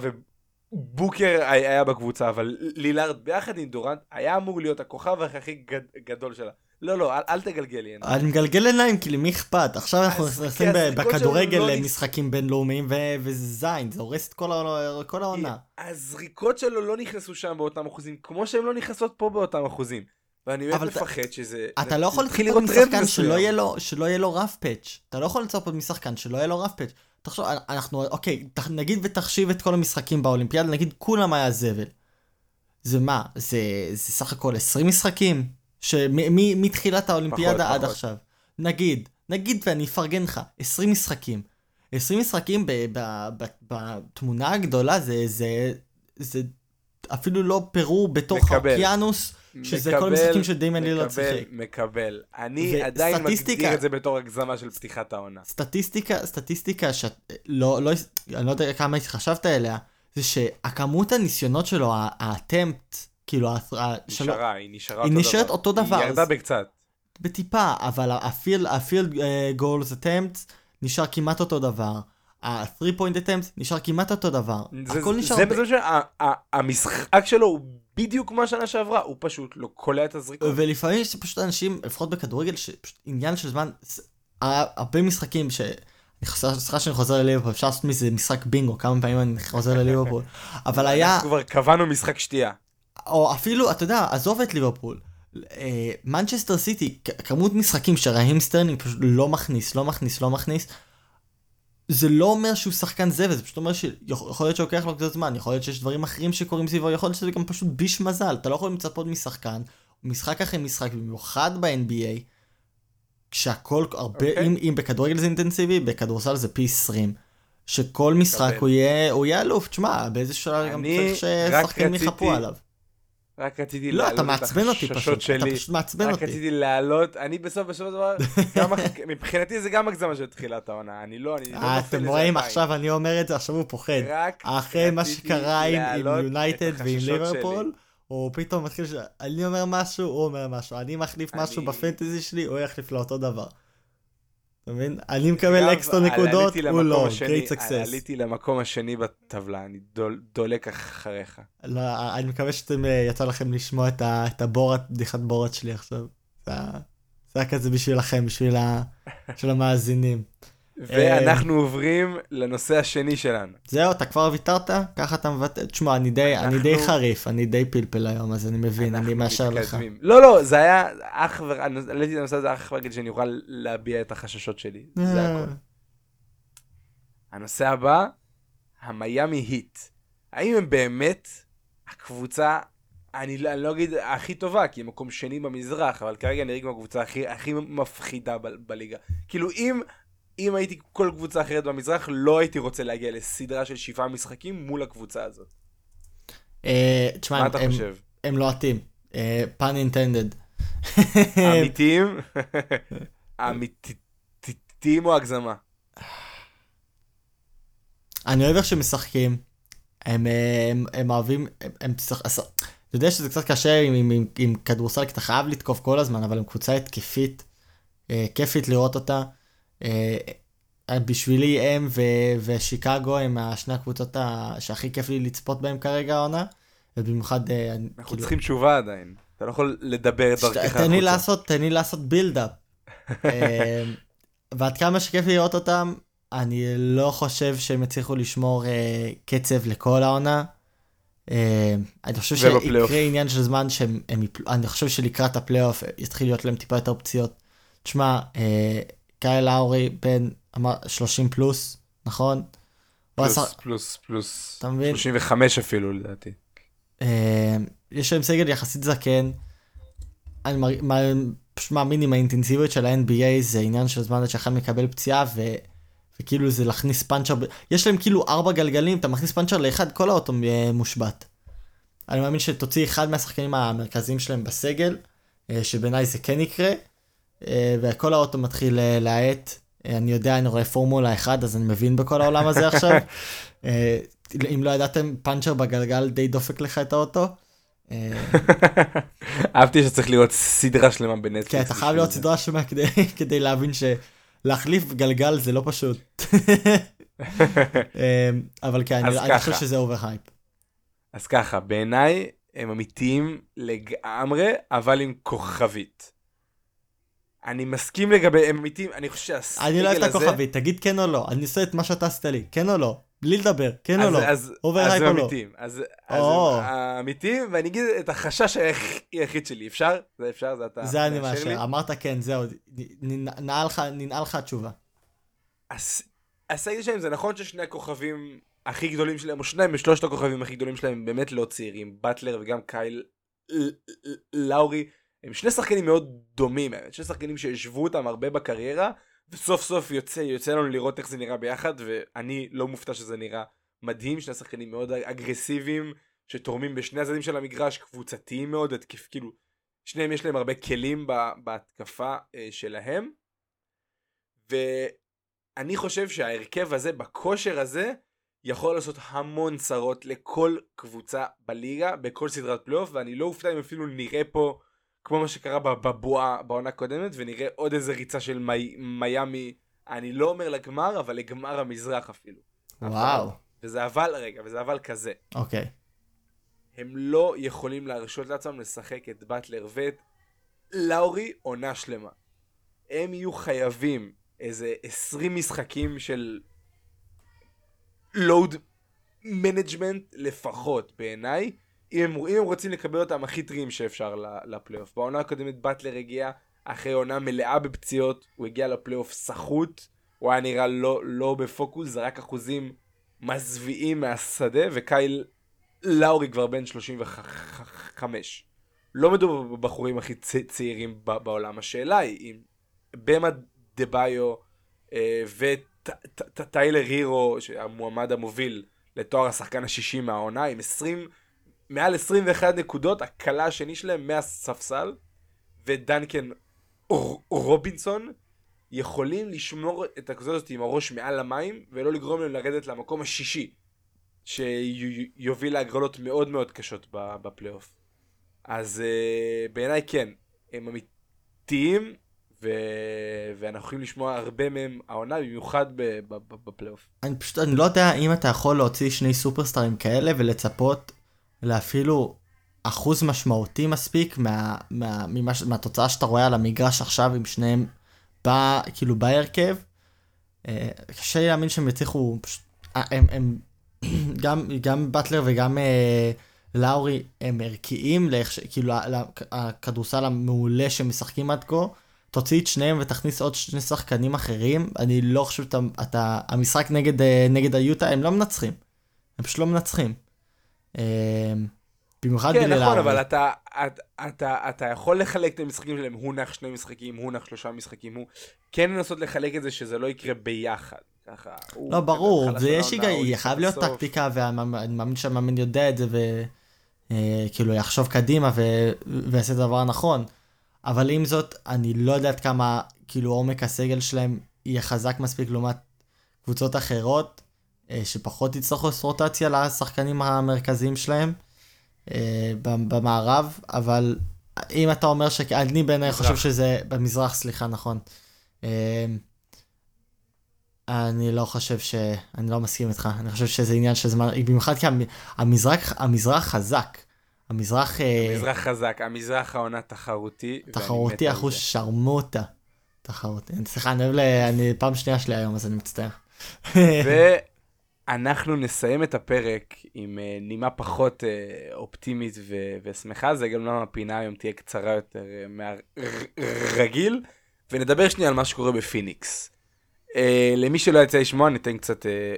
ובוקר היה בקבוצה, אבל לילארד ביחד עם דורנט היה אמור להיות הכוכב הכי גד, גדול שלה. לא, לא, אל, אל תגלגל לי עיניים. אני מגלגל עיניים, כי למי אכפת? עכשיו אנחנו נכנסים בכדורגל לא למשחקים בינלאומיים, וזה זין, זה הורס את כל העונה. הזריקות שלו לא נכנסו שם באותם אחוזים, כמו שהן לא נכנסות פה באותם אחוזים. ואני באמת מפחד שזה... אתה לא יכול לצפות משחקן שלא יהיה לו רף פאץ'. אתה לא יכול לצפות משחקן שלא יהיה לו רף פאץ'. תחשוב, אנחנו, אוקיי, נגיד ותחשיב את כל המשחקים באולימפיאדה, נגיד כולם היה זבל. זה מה? זה, זה סך הכל 20 משחקים? שמתחילת האולימפיאדה פחות, עד פחות. עכשיו. נגיד, נגיד ואני אפרגן לך, 20 משחקים. 20 משחקים בתמונה הגדולה זה, זה, זה אפילו לא פירור בתוך האוקיינוס. שזה מקבל, כל המשחקים שדיימן לילארד שיחק. מקבל, אני עדיין מגדיר את זה בתור הגזמה של פתיחת העונה. סטטיסטיקה, סטטיסטיקה שאת, לא, לא, אני לא יודע כמה חשבת אליה, זה שהכמות הניסיונות שלו, האטמפט, כאילו, נשארה, היא נשארה היא אותו נשארת דבר. אותו דבר. היא ירדה בקצת. בטיפה, אבל הפילד גולס אטמפט נשאר כמעט אותו דבר. ה-3 point attempts נשאר כמעט אותו דבר. זה, הכל נשאר... זה בעצם שהמשחק שלו הוא בדיוק כמו השנה שעברה, הוא פשוט לא קולע את הזריקות. ולפעמים יש פשוט אנשים, לפחות בכדורגל, שפשוט עניין של זמן, הרבה משחקים ש... סליחה שאני חוזר לליברפול, אפשר לעשות מזה משחק בינגו, כמה פעמים אני חוזר לליברפול, אבל היה... כבר קבענו משחק שתייה. או אפילו, אתה יודע, עזוב את ליברפול. מנצ'סטר סיטי, כמות משחקים שראחים סטרלינג פשוט לא מכניס, לא מכניס, לא מכניס. זה לא אומר שהוא שחקן זבל, זה פשוט אומר שיכול להיות שלוקח לו קצת זמן, יכול להיות שיש דברים אחרים שקורים סביבו, יכול להיות שזה גם פשוט ביש מזל, אתה לא יכול לצפות משחקן, משחק אחרי משחק, במיוחד ב-NBA, כשהכל הרבה, okay. אוקיי. אם, אם בכדורגל זה אינטנסיבי, בכדורסל זה פי 20. שכל משחק הוא יהיה, הוא יהיה אלוף, תשמע, באיזה שלב גם צריך ששחקנים יחפו עליו. רק רציתי לא, אתה מעצבן אותי פשוט, שלי. אתה פשוט מעצבן אותי. רק רציתי להעלות, אני בסוף, בסוף הדבר, מבחינתי זה גם הגזמה של תחילת העונה, אני לא, אני לא נופל לזה. אתם רואים, עכשיו אני אומר את זה, עכשיו הוא פוחד. אחרי מה שקרה עם יונייטד ועם ליברפול, הוא פתאום מתחיל. אני אומר משהו, הוא אומר משהו, אני מחליף משהו ב fantasy שלי, הוא יחליף לאותו דבר. אתה מבין? אני מקבל אקסטרה נקודות, הוא לא, great success. עליתי למקום השני בטבלה, אני דולק אחריך. לא, אני מקווה שאתם, אה, יצא לכם לשמוע את הבורת, בדיחת בורת שלי עכשיו. זה היה כזה בשבילכם, בשביל המאזינים. ואנחנו עוברים לנושא השני שלנו. זהו, אתה כבר ויתרת? ככה אתה מבטא? תשמע, אני די, אנחנו... אני די חריף, אני די פלפל היום, אז אני מבין, אני מאשר לך. לא, לא, זה היה אך ורק, העליתי את הנושא הזה אך ורק שאני אוכל להביע את החששות שלי, זה אה. הכל. הנושא הבא, המיאמי היט. האם הם באמת הקבוצה, אני, לא, אני לא אגיד הכי טובה, כי הם מקום שני במזרח, אבל כרגע נראה כמו הקבוצה הכי, הכי מפחידה ב, בליגה. כאילו, אם אם הייתי כל קבוצה אחרת במזרח, לא הייתי רוצה להגיע לסדרה של שבעה משחקים מול הקבוצה הזאת. אה, תשמע, מה אתה חושב? הם לוהטים. פן אינטנדד. אמיתיים? אמיתיים או הגזמה? אני אוהב איך שהם משחקים. הם, הם, הם אוהבים, הם, הם אתה יודע שזה קצת קשה עם, עם, עם, עם כדורסל, כי אתה חייב לתקוף כל הזמן, אבל הם קבוצה התקפית, אה, כיפית לראות אותה. אה, בשבילי הם ו- ושיקגו הם השני הקבוצות ה- שהכי כיף לי לצפות בהם כרגע העונה. ובמיוחד... אה, אנחנו כאילו... צריכים תשובה עדיין. אתה לא יכול לדבר את דרכך החוצה. תן לי לעשות, תן לי לעשות buildup. אה, ועד כמה שכיף לראות אותם, אני לא חושב שהם יצליחו לשמור אה, קצב לכל העונה. אה, אני חושב. שיקרה עניין של זמן שהם הם אני חושב שלקראת הפלייאוף יתחיל להיות להם טיפה יותר פציעות. תשמע, אה, קייל לאורי בן אדם 30 פלוס, נכון? פלוס, עשה- פלוס, פלוס. אתה מבין? 35 אפילו לדעתי. אה, יש להם סגל יחסית זקן. אני פשוט מאמין עם האינטנסיביות של ה-NBA זה עניין של זמן עד שאחד מקבל פציעה ו... וכאילו זה להכניס פאנצ'ר, יש להם כאילו ארבע גלגלים, אתה מכניס פאנצ'ר לאחד, כל האוטו מושבת. אני מאמין שתוציא אחד מהשחקנים המרכזיים שלהם בסגל, אה, שבעיניי זה כן יקרה, וכל האוטו מתחיל אה, להאט. אה, אני יודע, אני רואה פורמולה 1, אז אני מבין בכל העולם הזה עכשיו. אה, אם לא ידעתם, פאנצ'ר בגלגל די דופק לך את האוטו. אה, אהבתי שצריך לראות סדרה שלמה בנטפליקס. כן, אתה חייב זה. סדרה שלמה כדי, להבין שלהחליף גלגל זה לא פשוט. אה, אבל כן, אני חושב. שזה over hype. אז ככה, בעיניי הם אמיתיים לגמרי, אבל עם כוכבית. אני מסכים לגבי הם אמיתיים, אני חושב שהסגל הזה... אני לא אוהב את הכוכבית, תגיד כן או לא, אני עושה את מה שאתה עשית לי, כן או לא, בלי לדבר, כן או אז, לא, אז, over אז הייפ הם או לא. אז, אז או. הם אמיתיים, ואני אגיד את החשש היח- היחיד שלי. אפשר? זה אפשר? זה אתה זה אני מאשר אמרת כן, זהו, נ- ננעל לך- התשובה. הס- הסגל שלהם זה נכון ששני הכוכבים הכי גדולים שלהם, או שניים משלושת הכוכבים הכי גדולים שלהם, הם באמת לא צעירים, באטלר וגם קייל לאורי, הם שני שחקנים מאוד דומים, האמת, שני שחקנים שהשוו אותם הרבה בקריירה, וסוף סוף יוצא, יוצא לנו לראות איך זה נראה ביחד, ואני לא מופתע שזה נראה מדהים, שני שחקנים מאוד אגרסיביים, שתורמים בשני הצדדים של המגרש, קבוצתיים מאוד, התקף, כאילו, שניהם יש להם הרבה כלים ב- בהתקפה אה, שלהם. ואני חושב שההרכב הזה, בכושר הזה, יכול לעשות המון צרות לכל קבוצה בליגה, בכל סדרת פלייאוף, ואני לא אופתע אם אפילו נראה פה, כמו מה שקרה בב- בבועה בעונה הקודמת, ונראה עוד איזה ריצה של מי, מיאמי, אני לא אומר לגמר, אבל לגמר המזרח אפילו. וואו, אבל- וזה אבל, רגע, וזה אבל כזה. אוקיי. הם לא יכולים להרשות לעצמם לשחק את באטלר ואת לאורי עונה שלמה. הם יהיו חייבים איזה 20 משחקים של load management לפחות בעיניי, אם הם, אם הם רוצים לקבל אותם הכי טריים שאפשר לפלייאוף. בעונה הקודמת באטלר הגיע אחרי עונה מלאה בפציעות, הוא הגיע לפלייאוף סחוט, הוא היה נראה לא, לא בפוקוס, זרק אחוזים מזוויעים מהשדה, וקייל לאורי כבר בן 35. לא מדובר בבחורים הכי צ- צעירים ב- בעולם. השאלה היא אם במה דה ביו אה, וטיילר הירו, המועמד המוביל לתואר השחקן השישי מהעונה, עם 20, מעל 21 נקודות, הקלה השני שלהם מהספסל, ודנקן רובינסון, יכולים לשמור את הקבוצה הזאת עם הראש מעל המים, ולא לגרום להם לרדת למקום השישי, שיוביל להגרלות מאוד מאוד קשות בפלייאוף. אז uh, בעיניי כן, הם אמיתיים, ו... ואנחנו יכולים לשמוע הרבה מהם העונה, במיוחד בפלייאוף. אני פשוט, אני לא יודע אם אתה יכול להוציא שני סופרסטארים כאלה ולצפות לאפילו אחוז משמעותי מספיק מה, מה, ממה, ש- מהתוצאה שאתה רואה על המגרש עכשיו עם שניהם בא, כאילו בהרכב. אה, קשה לי להאמין שהם יצליחו, אה, הם, הם גם, גם באטלר וגם אה, לאורי הם ערכיים, לאיך כאילו הכדורסל המעולה שהם משחקים עד כה. תוציא את שניהם ותכניס עוד שני שחקנים אחרים, אני לא חושב שאתה, אתה, המשחק נגד, אה, נגד היוטה הם לא מנצחים. הם פשוט לא מנצחים. אה, במיוחד כן, בלי נכון, לאורי. אבל אתה, אתה, אתה, אתה יכול לחלק את המשחקים שלהם, הוא נח שני משחקים, הוא נח שלושה משחקים, הוא... כן לנסות לחלק את זה שזה לא יקרה ביחד. ככה. לא, ברור, זה יש היגיון, חייב להיות. טקטיקה, ואני מאמין שהמאמן יודע את זה, וכאילו יחשוב קדימה ו- ויעשה את הדבר הנכון. אבל עם זאת, אני לא יודע עד כמה, כאילו, עומק הסגל שלהם יהיה חזק מספיק לעומת קבוצות אחרות, אה, שפחות יצטרכו לעשות רוטציה לשחקנים המרכזיים שלהם אה, במערב, אבל אם אתה אומר ש... אני בעיניי. חושב שזה... במזרח, סליחה, נכון. אה, אני לא חושב ש... אני לא מסכים איתך, אני חושב שזה עניין של זמן, במיוחד כי המ- המזרח, המזרח חזק. המזרח אה, המזרח חזק, המזרח העונה תחרותי. תחרותי אחוז. שרמוטה. תחרותי. סליחה, אני אוהב ל... אני פעם שנייה שלי היום, אז אני מצטער. ואנחנו נסיים את הפרק עם אה, נימה פחות אה, אופטימית ו- ושמחה, זה גם למה הפינה היום תהיה קצרה יותר אה, מהרגיל, ונדבר שנייה על מה שקורה בפיניקס. אה, למי שלא יצא לשמוע, ניתן קצת אה,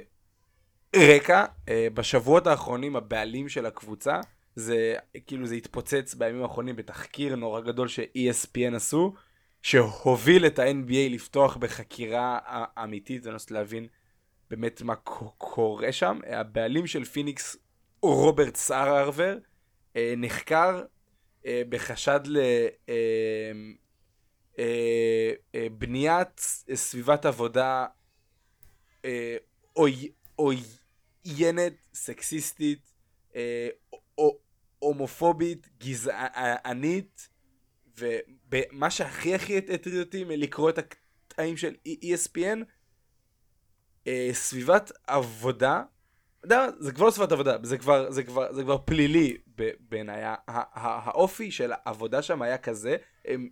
רקע. אה, בשבועות האחרונים הבעלים של הקבוצה, זה כאילו זה התפוצץ בימים האחרונים בתחקיר נורא גדול ש-ESPN עשו, שהוביל את ה-NBA לפתוח בחקירה אמיתית ולנסות להבין באמת מה קורה שם. הבעלים של פיניקס, רוברט סאררבר, אה, נחקר אה, בחשד לבניית סביבת עבודה עוינת, סקסיסטית, הומופובית, גזענית, ומה שהכי הכי הטריד אותי מלקרוא את הקטעים של ESPN, אה, סביבת עבודה, יודע, זה כבר לא סביבת עבודה, זה כבר, זה כבר, זה כבר פלילי בעיניי. האופי של העבודה שם היה כזה, הם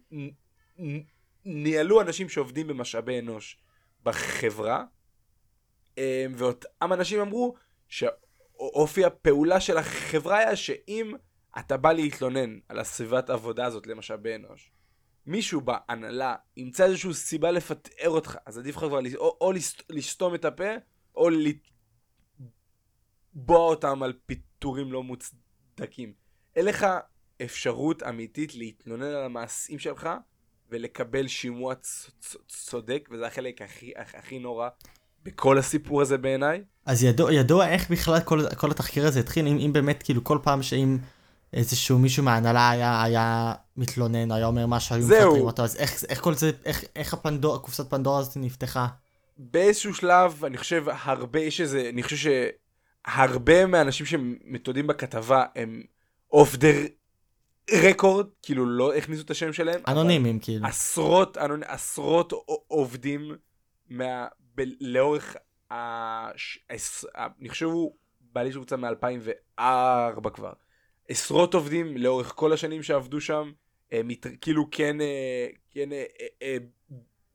ניהלו אנשים שעובדים במשאבי אנוש בחברה, אה, ואותם אנשים אמרו אופי הפעולה של החברה היה שאם אתה בא להתלונן על הסביבת עבודה הזאת למשאבי אנוש, מישהו בהנהלה ימצא איזושהי סיבה לפטר אותך, אז עדיף לך כבר או, או לסתום את הפה, או לתבוע אותם על פיטורים לא מוצדקים. אין לך אפשרות אמיתית להתלונן על המעשים שלך ולקבל שימוע צודק, וזה החלק הכי, הכי נורא בכל הסיפור הזה בעיניי. אז ידוע, ידוע איך בכלל כל, כל התחקיר הזה התחיל, אם, אם באמת כאילו כל פעם שאם איזשהו מישהו מההנהלה היה, היה מתלונן, היה אומר משהו, היו מפטרים אותו, אז איך, איך כל זה, איך, איך הפנדור, קופסת פנדורה הזאת נפתחה? באיזשהו שלב, אני חושב, הרבה, יש איזה, אני חושב שהרבה מהאנשים שמתודים בכתבה הם אוף דה רקורד, כאילו לא הכניסו את השם שלהם. אנונימים, כאילו. עשרות, אנונ... עשרות עובדים מה... ב... לאורך הש... אני חושב הוא בעלי של קבוצה מ-2004 כבר. עשרות עובדים לאורך כל השנים שעבדו שם, מת... כאילו כן, אה, כן אה, אה,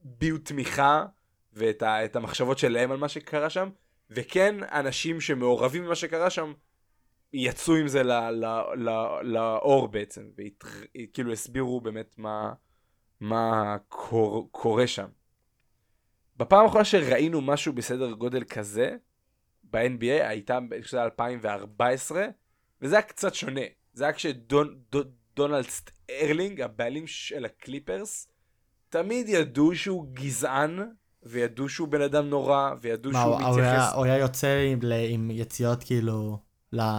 ביעו תמיכה ואת ה... המחשבות שלהם על מה שקרה שם, וכן אנשים שמעורבים במה שקרה שם יצאו עם זה ל... ל... ל... לאור בעצם, וכאילו הסבירו באמת מה, מה קור... קורה שם. בפעם האחרונה שראינו משהו בסדר גודל כזה, ב-NBA הייתה ב-2014, וזה היה קצת שונה. זה היה כשדונלד סטרלינג, הבעלים של הקליפרס, תמיד ידעו שהוא גזען, וידעו שהוא בן אדם נורא, וידעו מה, שהוא הוא, מתייחס... הוא היה יוצא עם, עם יציאות כאילו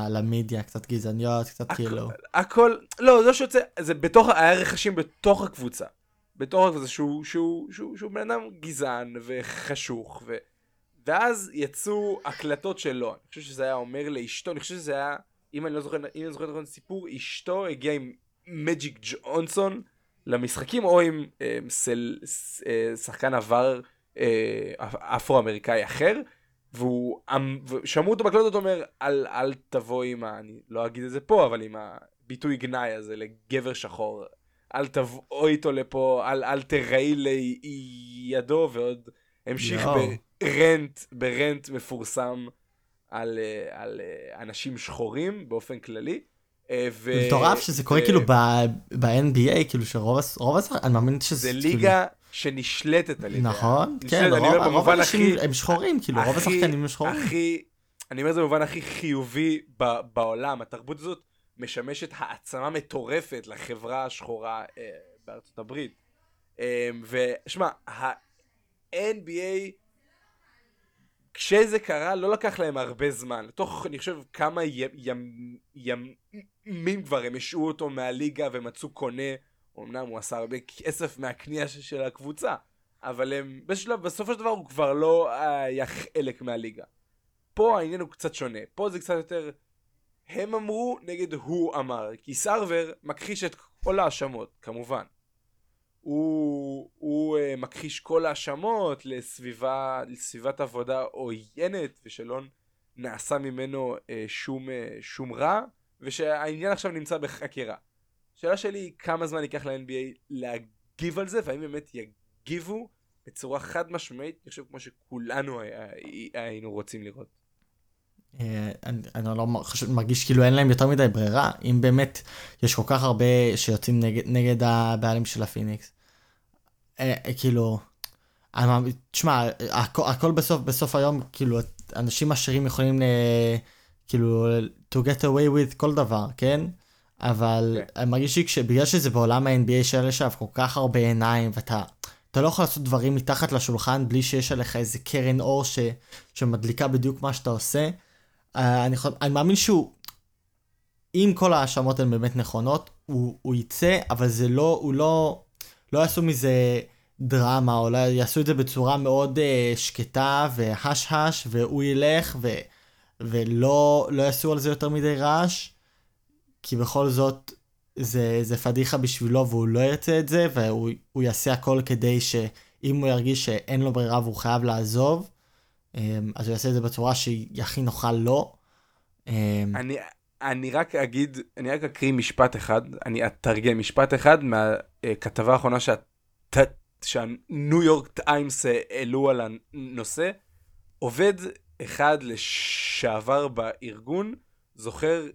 למדיה, קצת גזעניות, קצת הכ... כאילו... הכל, לא, זה לא שיוצא, זה בתוך, היה רכשים בתוך הקבוצה. בתור הקבוצה שהוא, שהוא, שהוא, שהוא בן אדם גזען וחשוך, ו... ואז יצאו הקלטות שלו, אני חושב שזה היה אומר לאשתו, אני חושב שזה היה, אם אני לא זוכר, אם אני זוכר נכון סיפור, אשתו הגיעה עם מג'יק ג'ונסון למשחקים, או עם אה, סל, אה, שחקן עבר אה, אפרו-אמריקאי אחר, והוא, אמ, שמעו אותו בקלטות אומר, אל, אל תבוא עם ה... אני לא אגיד את זה פה, אבל עם הביטוי גנאי הזה לגבר שחור. אל תבוא איתו לפה, אל, אל תראי לידו, ועוד המשיך. ברנט, ברנט מפורסם על, אה, על אה, אנשים שחורים באופן כללי. אה, ו... מטורף שזה קורה ו... כאילו ב-NBA, כאילו שרוב השחקנים, אני מאמין שזה... זה כאילו- ליגה שנשלטת על ידי... נכון, כן, רוב האנשים הם שחורים, כאילו רוב השחקנים הם שחורים. הכי, אני אומר את זה במובן הכי חיובי בעולם, התרבות הזאת משמשת העצמה מטורפת לחברה השחורה אה, בארצות הברית. אה, ושמע, ה-NBA, כשזה קרה, לא לקח להם הרבה זמן. תוך, אני חושב, כמה ימים כבר הם השעו אותו מהליגה ומצאו קונה. אמנם הוא עשה הרבה כסף מהקנייה של הקבוצה, אבל הם, בשלב, בסופו של דבר הוא כבר לא היה חלק מהליגה. פה העניין הוא קצת שונה. פה זה קצת יותר הם אמרו נגד הוא אמר, כי סרבר מכחיש את כל ההאשמות, כמובן. הוא, הוא uh, מכחיש כל ההאשמות לסביבה, לסביבת עבודה עוינת, ושלא נעשה ממנו uh, שום, uh, שום רע, ושהעניין עכשיו נמצא בחקירה. השאלה שלי היא כמה זמן ייקח ל-NBA להגיב על זה, והאם באמת יגיבו בצורה חד משמעית, אני חושב כמו שכולנו היינו רוצים לראות. אה, אני, אני לא חושב, מרגיש כאילו אין להם יותר מדי ברירה, אם באמת יש כל כך הרבה שיוצאים נגד, נגד הבעלים של הפיניקס. אה, אה, כאילו, תשמע, הכל, הכל בסוף, בסוף היום, כאילו, אנשים עשירים יכולים, ל, כאילו, to get away with כל דבר, כן? אבל okay. כן. אני מרגיש שבגלל שזה בעולם ה-NBA שיש עליו כל כך הרבה עיניים, ואתה אתה לא יכול לעשות דברים מתחת לשולחן בלי שיש עליך איזה קרן אור ש, שמדליקה בדיוק מה שאתה עושה. Uh, אני, אני מאמין שהוא, אם כל ההאשמות הן באמת נכונות, הוא, הוא יצא, אבל זה לא, הוא לא, לא יעשו מזה דרמה, או לא יעשו את זה בצורה מאוד uh, שקטה והש-הש, והוא ילך, ו, ולא לא יעשו על זה יותר מדי רעש, כי בכל זאת, זה, זה פדיחה בשבילו והוא לא ירצה את זה, והוא יעשה הכל כדי שאם הוא ירגיש שאין לו ברירה והוא חייב לעזוב, אז הוא יעשה את זה בצורה שהיא הכי נוחה לו. אמ, אני, אני רק אגיד, אני רק אקריא משפט אחד, אני אתרגם משפט אחד מהכתבה האחרונה שהניו יורק טיימס העלו על הנושא. עובד אחד לשעבר בארגון זוכר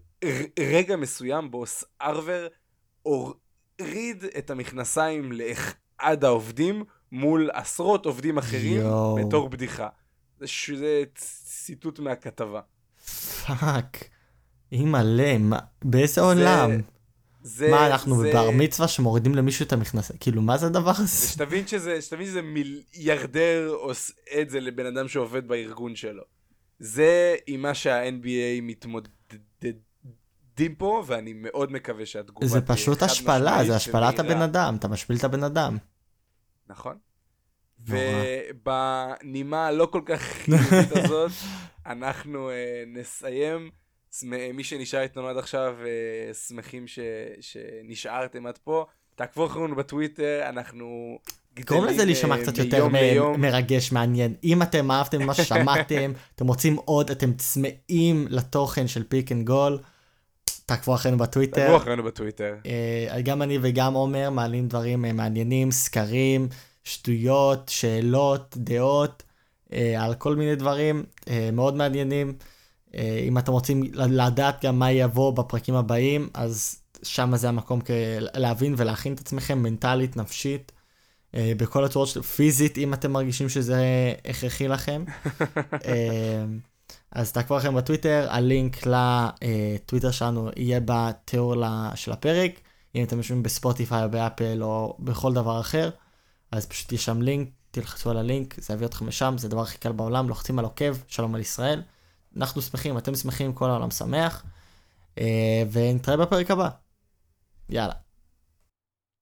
רגע מסוים בו סארבר הוריד את המכנסיים לאחד העובדים מול עשרות עובדים אחרים יו. בתור בדיחה. זה, ציטוט מהכתבה. fuck. אימא'לה, באיזה עולם? זה, מה, אנחנו זה... בבר מצווה שמורידים למישהו את המכנסיים? כאילו, מה זה הדבר הזה? שתבין שזה, שתבין שזה מיליארדר עושה את זה לבן אדם שעובד בארגון שלו. זה עם מה שה-NBA מתמודד עובדים פה, ואני מאוד מקווה שהתגובה זה פשוט השפלה, זה השפלת הבן אדם, אתה משפיל את הבן אדם. נכון. ובנימה הלא כל כך חיובית הזאת, אנחנו uh, נסיים. מי שנשאר איתנו עד עכשיו, אה, שמחים ש... שנשארתם עד פה. תעקבו אחרינו בטוויטר, אנחנו... גורם לזה להישמע קצת יותר מ- מרגש, מעניין. אם אתם אהבתם מה ששמעתם, אתם רוצים עוד, אתם צמאים לתוכן של Pick and Roll. תעקבו אחרינו בטוויטר. תעקבו אחרינו בטוויטר. גם אני וגם עומר מעלים דברים מעניינים, סקרים, שטויות, שאלות, דעות, uh, על כל מיני דברים uh, מאוד מעניינים. Uh, אם אתם רוצים לדעת גם מה יבוא בפרקים הבאים, אז שם זה המקום להבין ולהכין את עצמכם מנטלית, נפשית, uh, בכל הצורות פיזית, אם אתם מרגישים שזה הכרחי לכם. uh, אז תעקבו לכם בטוויטר, הלינק לטוויטר שלנו יהיה בתיאור של הפרק. אם אתם יושבים בספוטיפיי או באפל או בכל דבר אחר, אז פשוט יש שם לינק, תלחצו על הלינק, זה יביא אתכם לשם, זה הדבר הכי קל בעולם, לוחצים על עוקב, שלום על ישראל. אנחנו שמחים, אתם שמחים, כל העולם שמח, אה, ונתראה בפרק הבא. יאללה.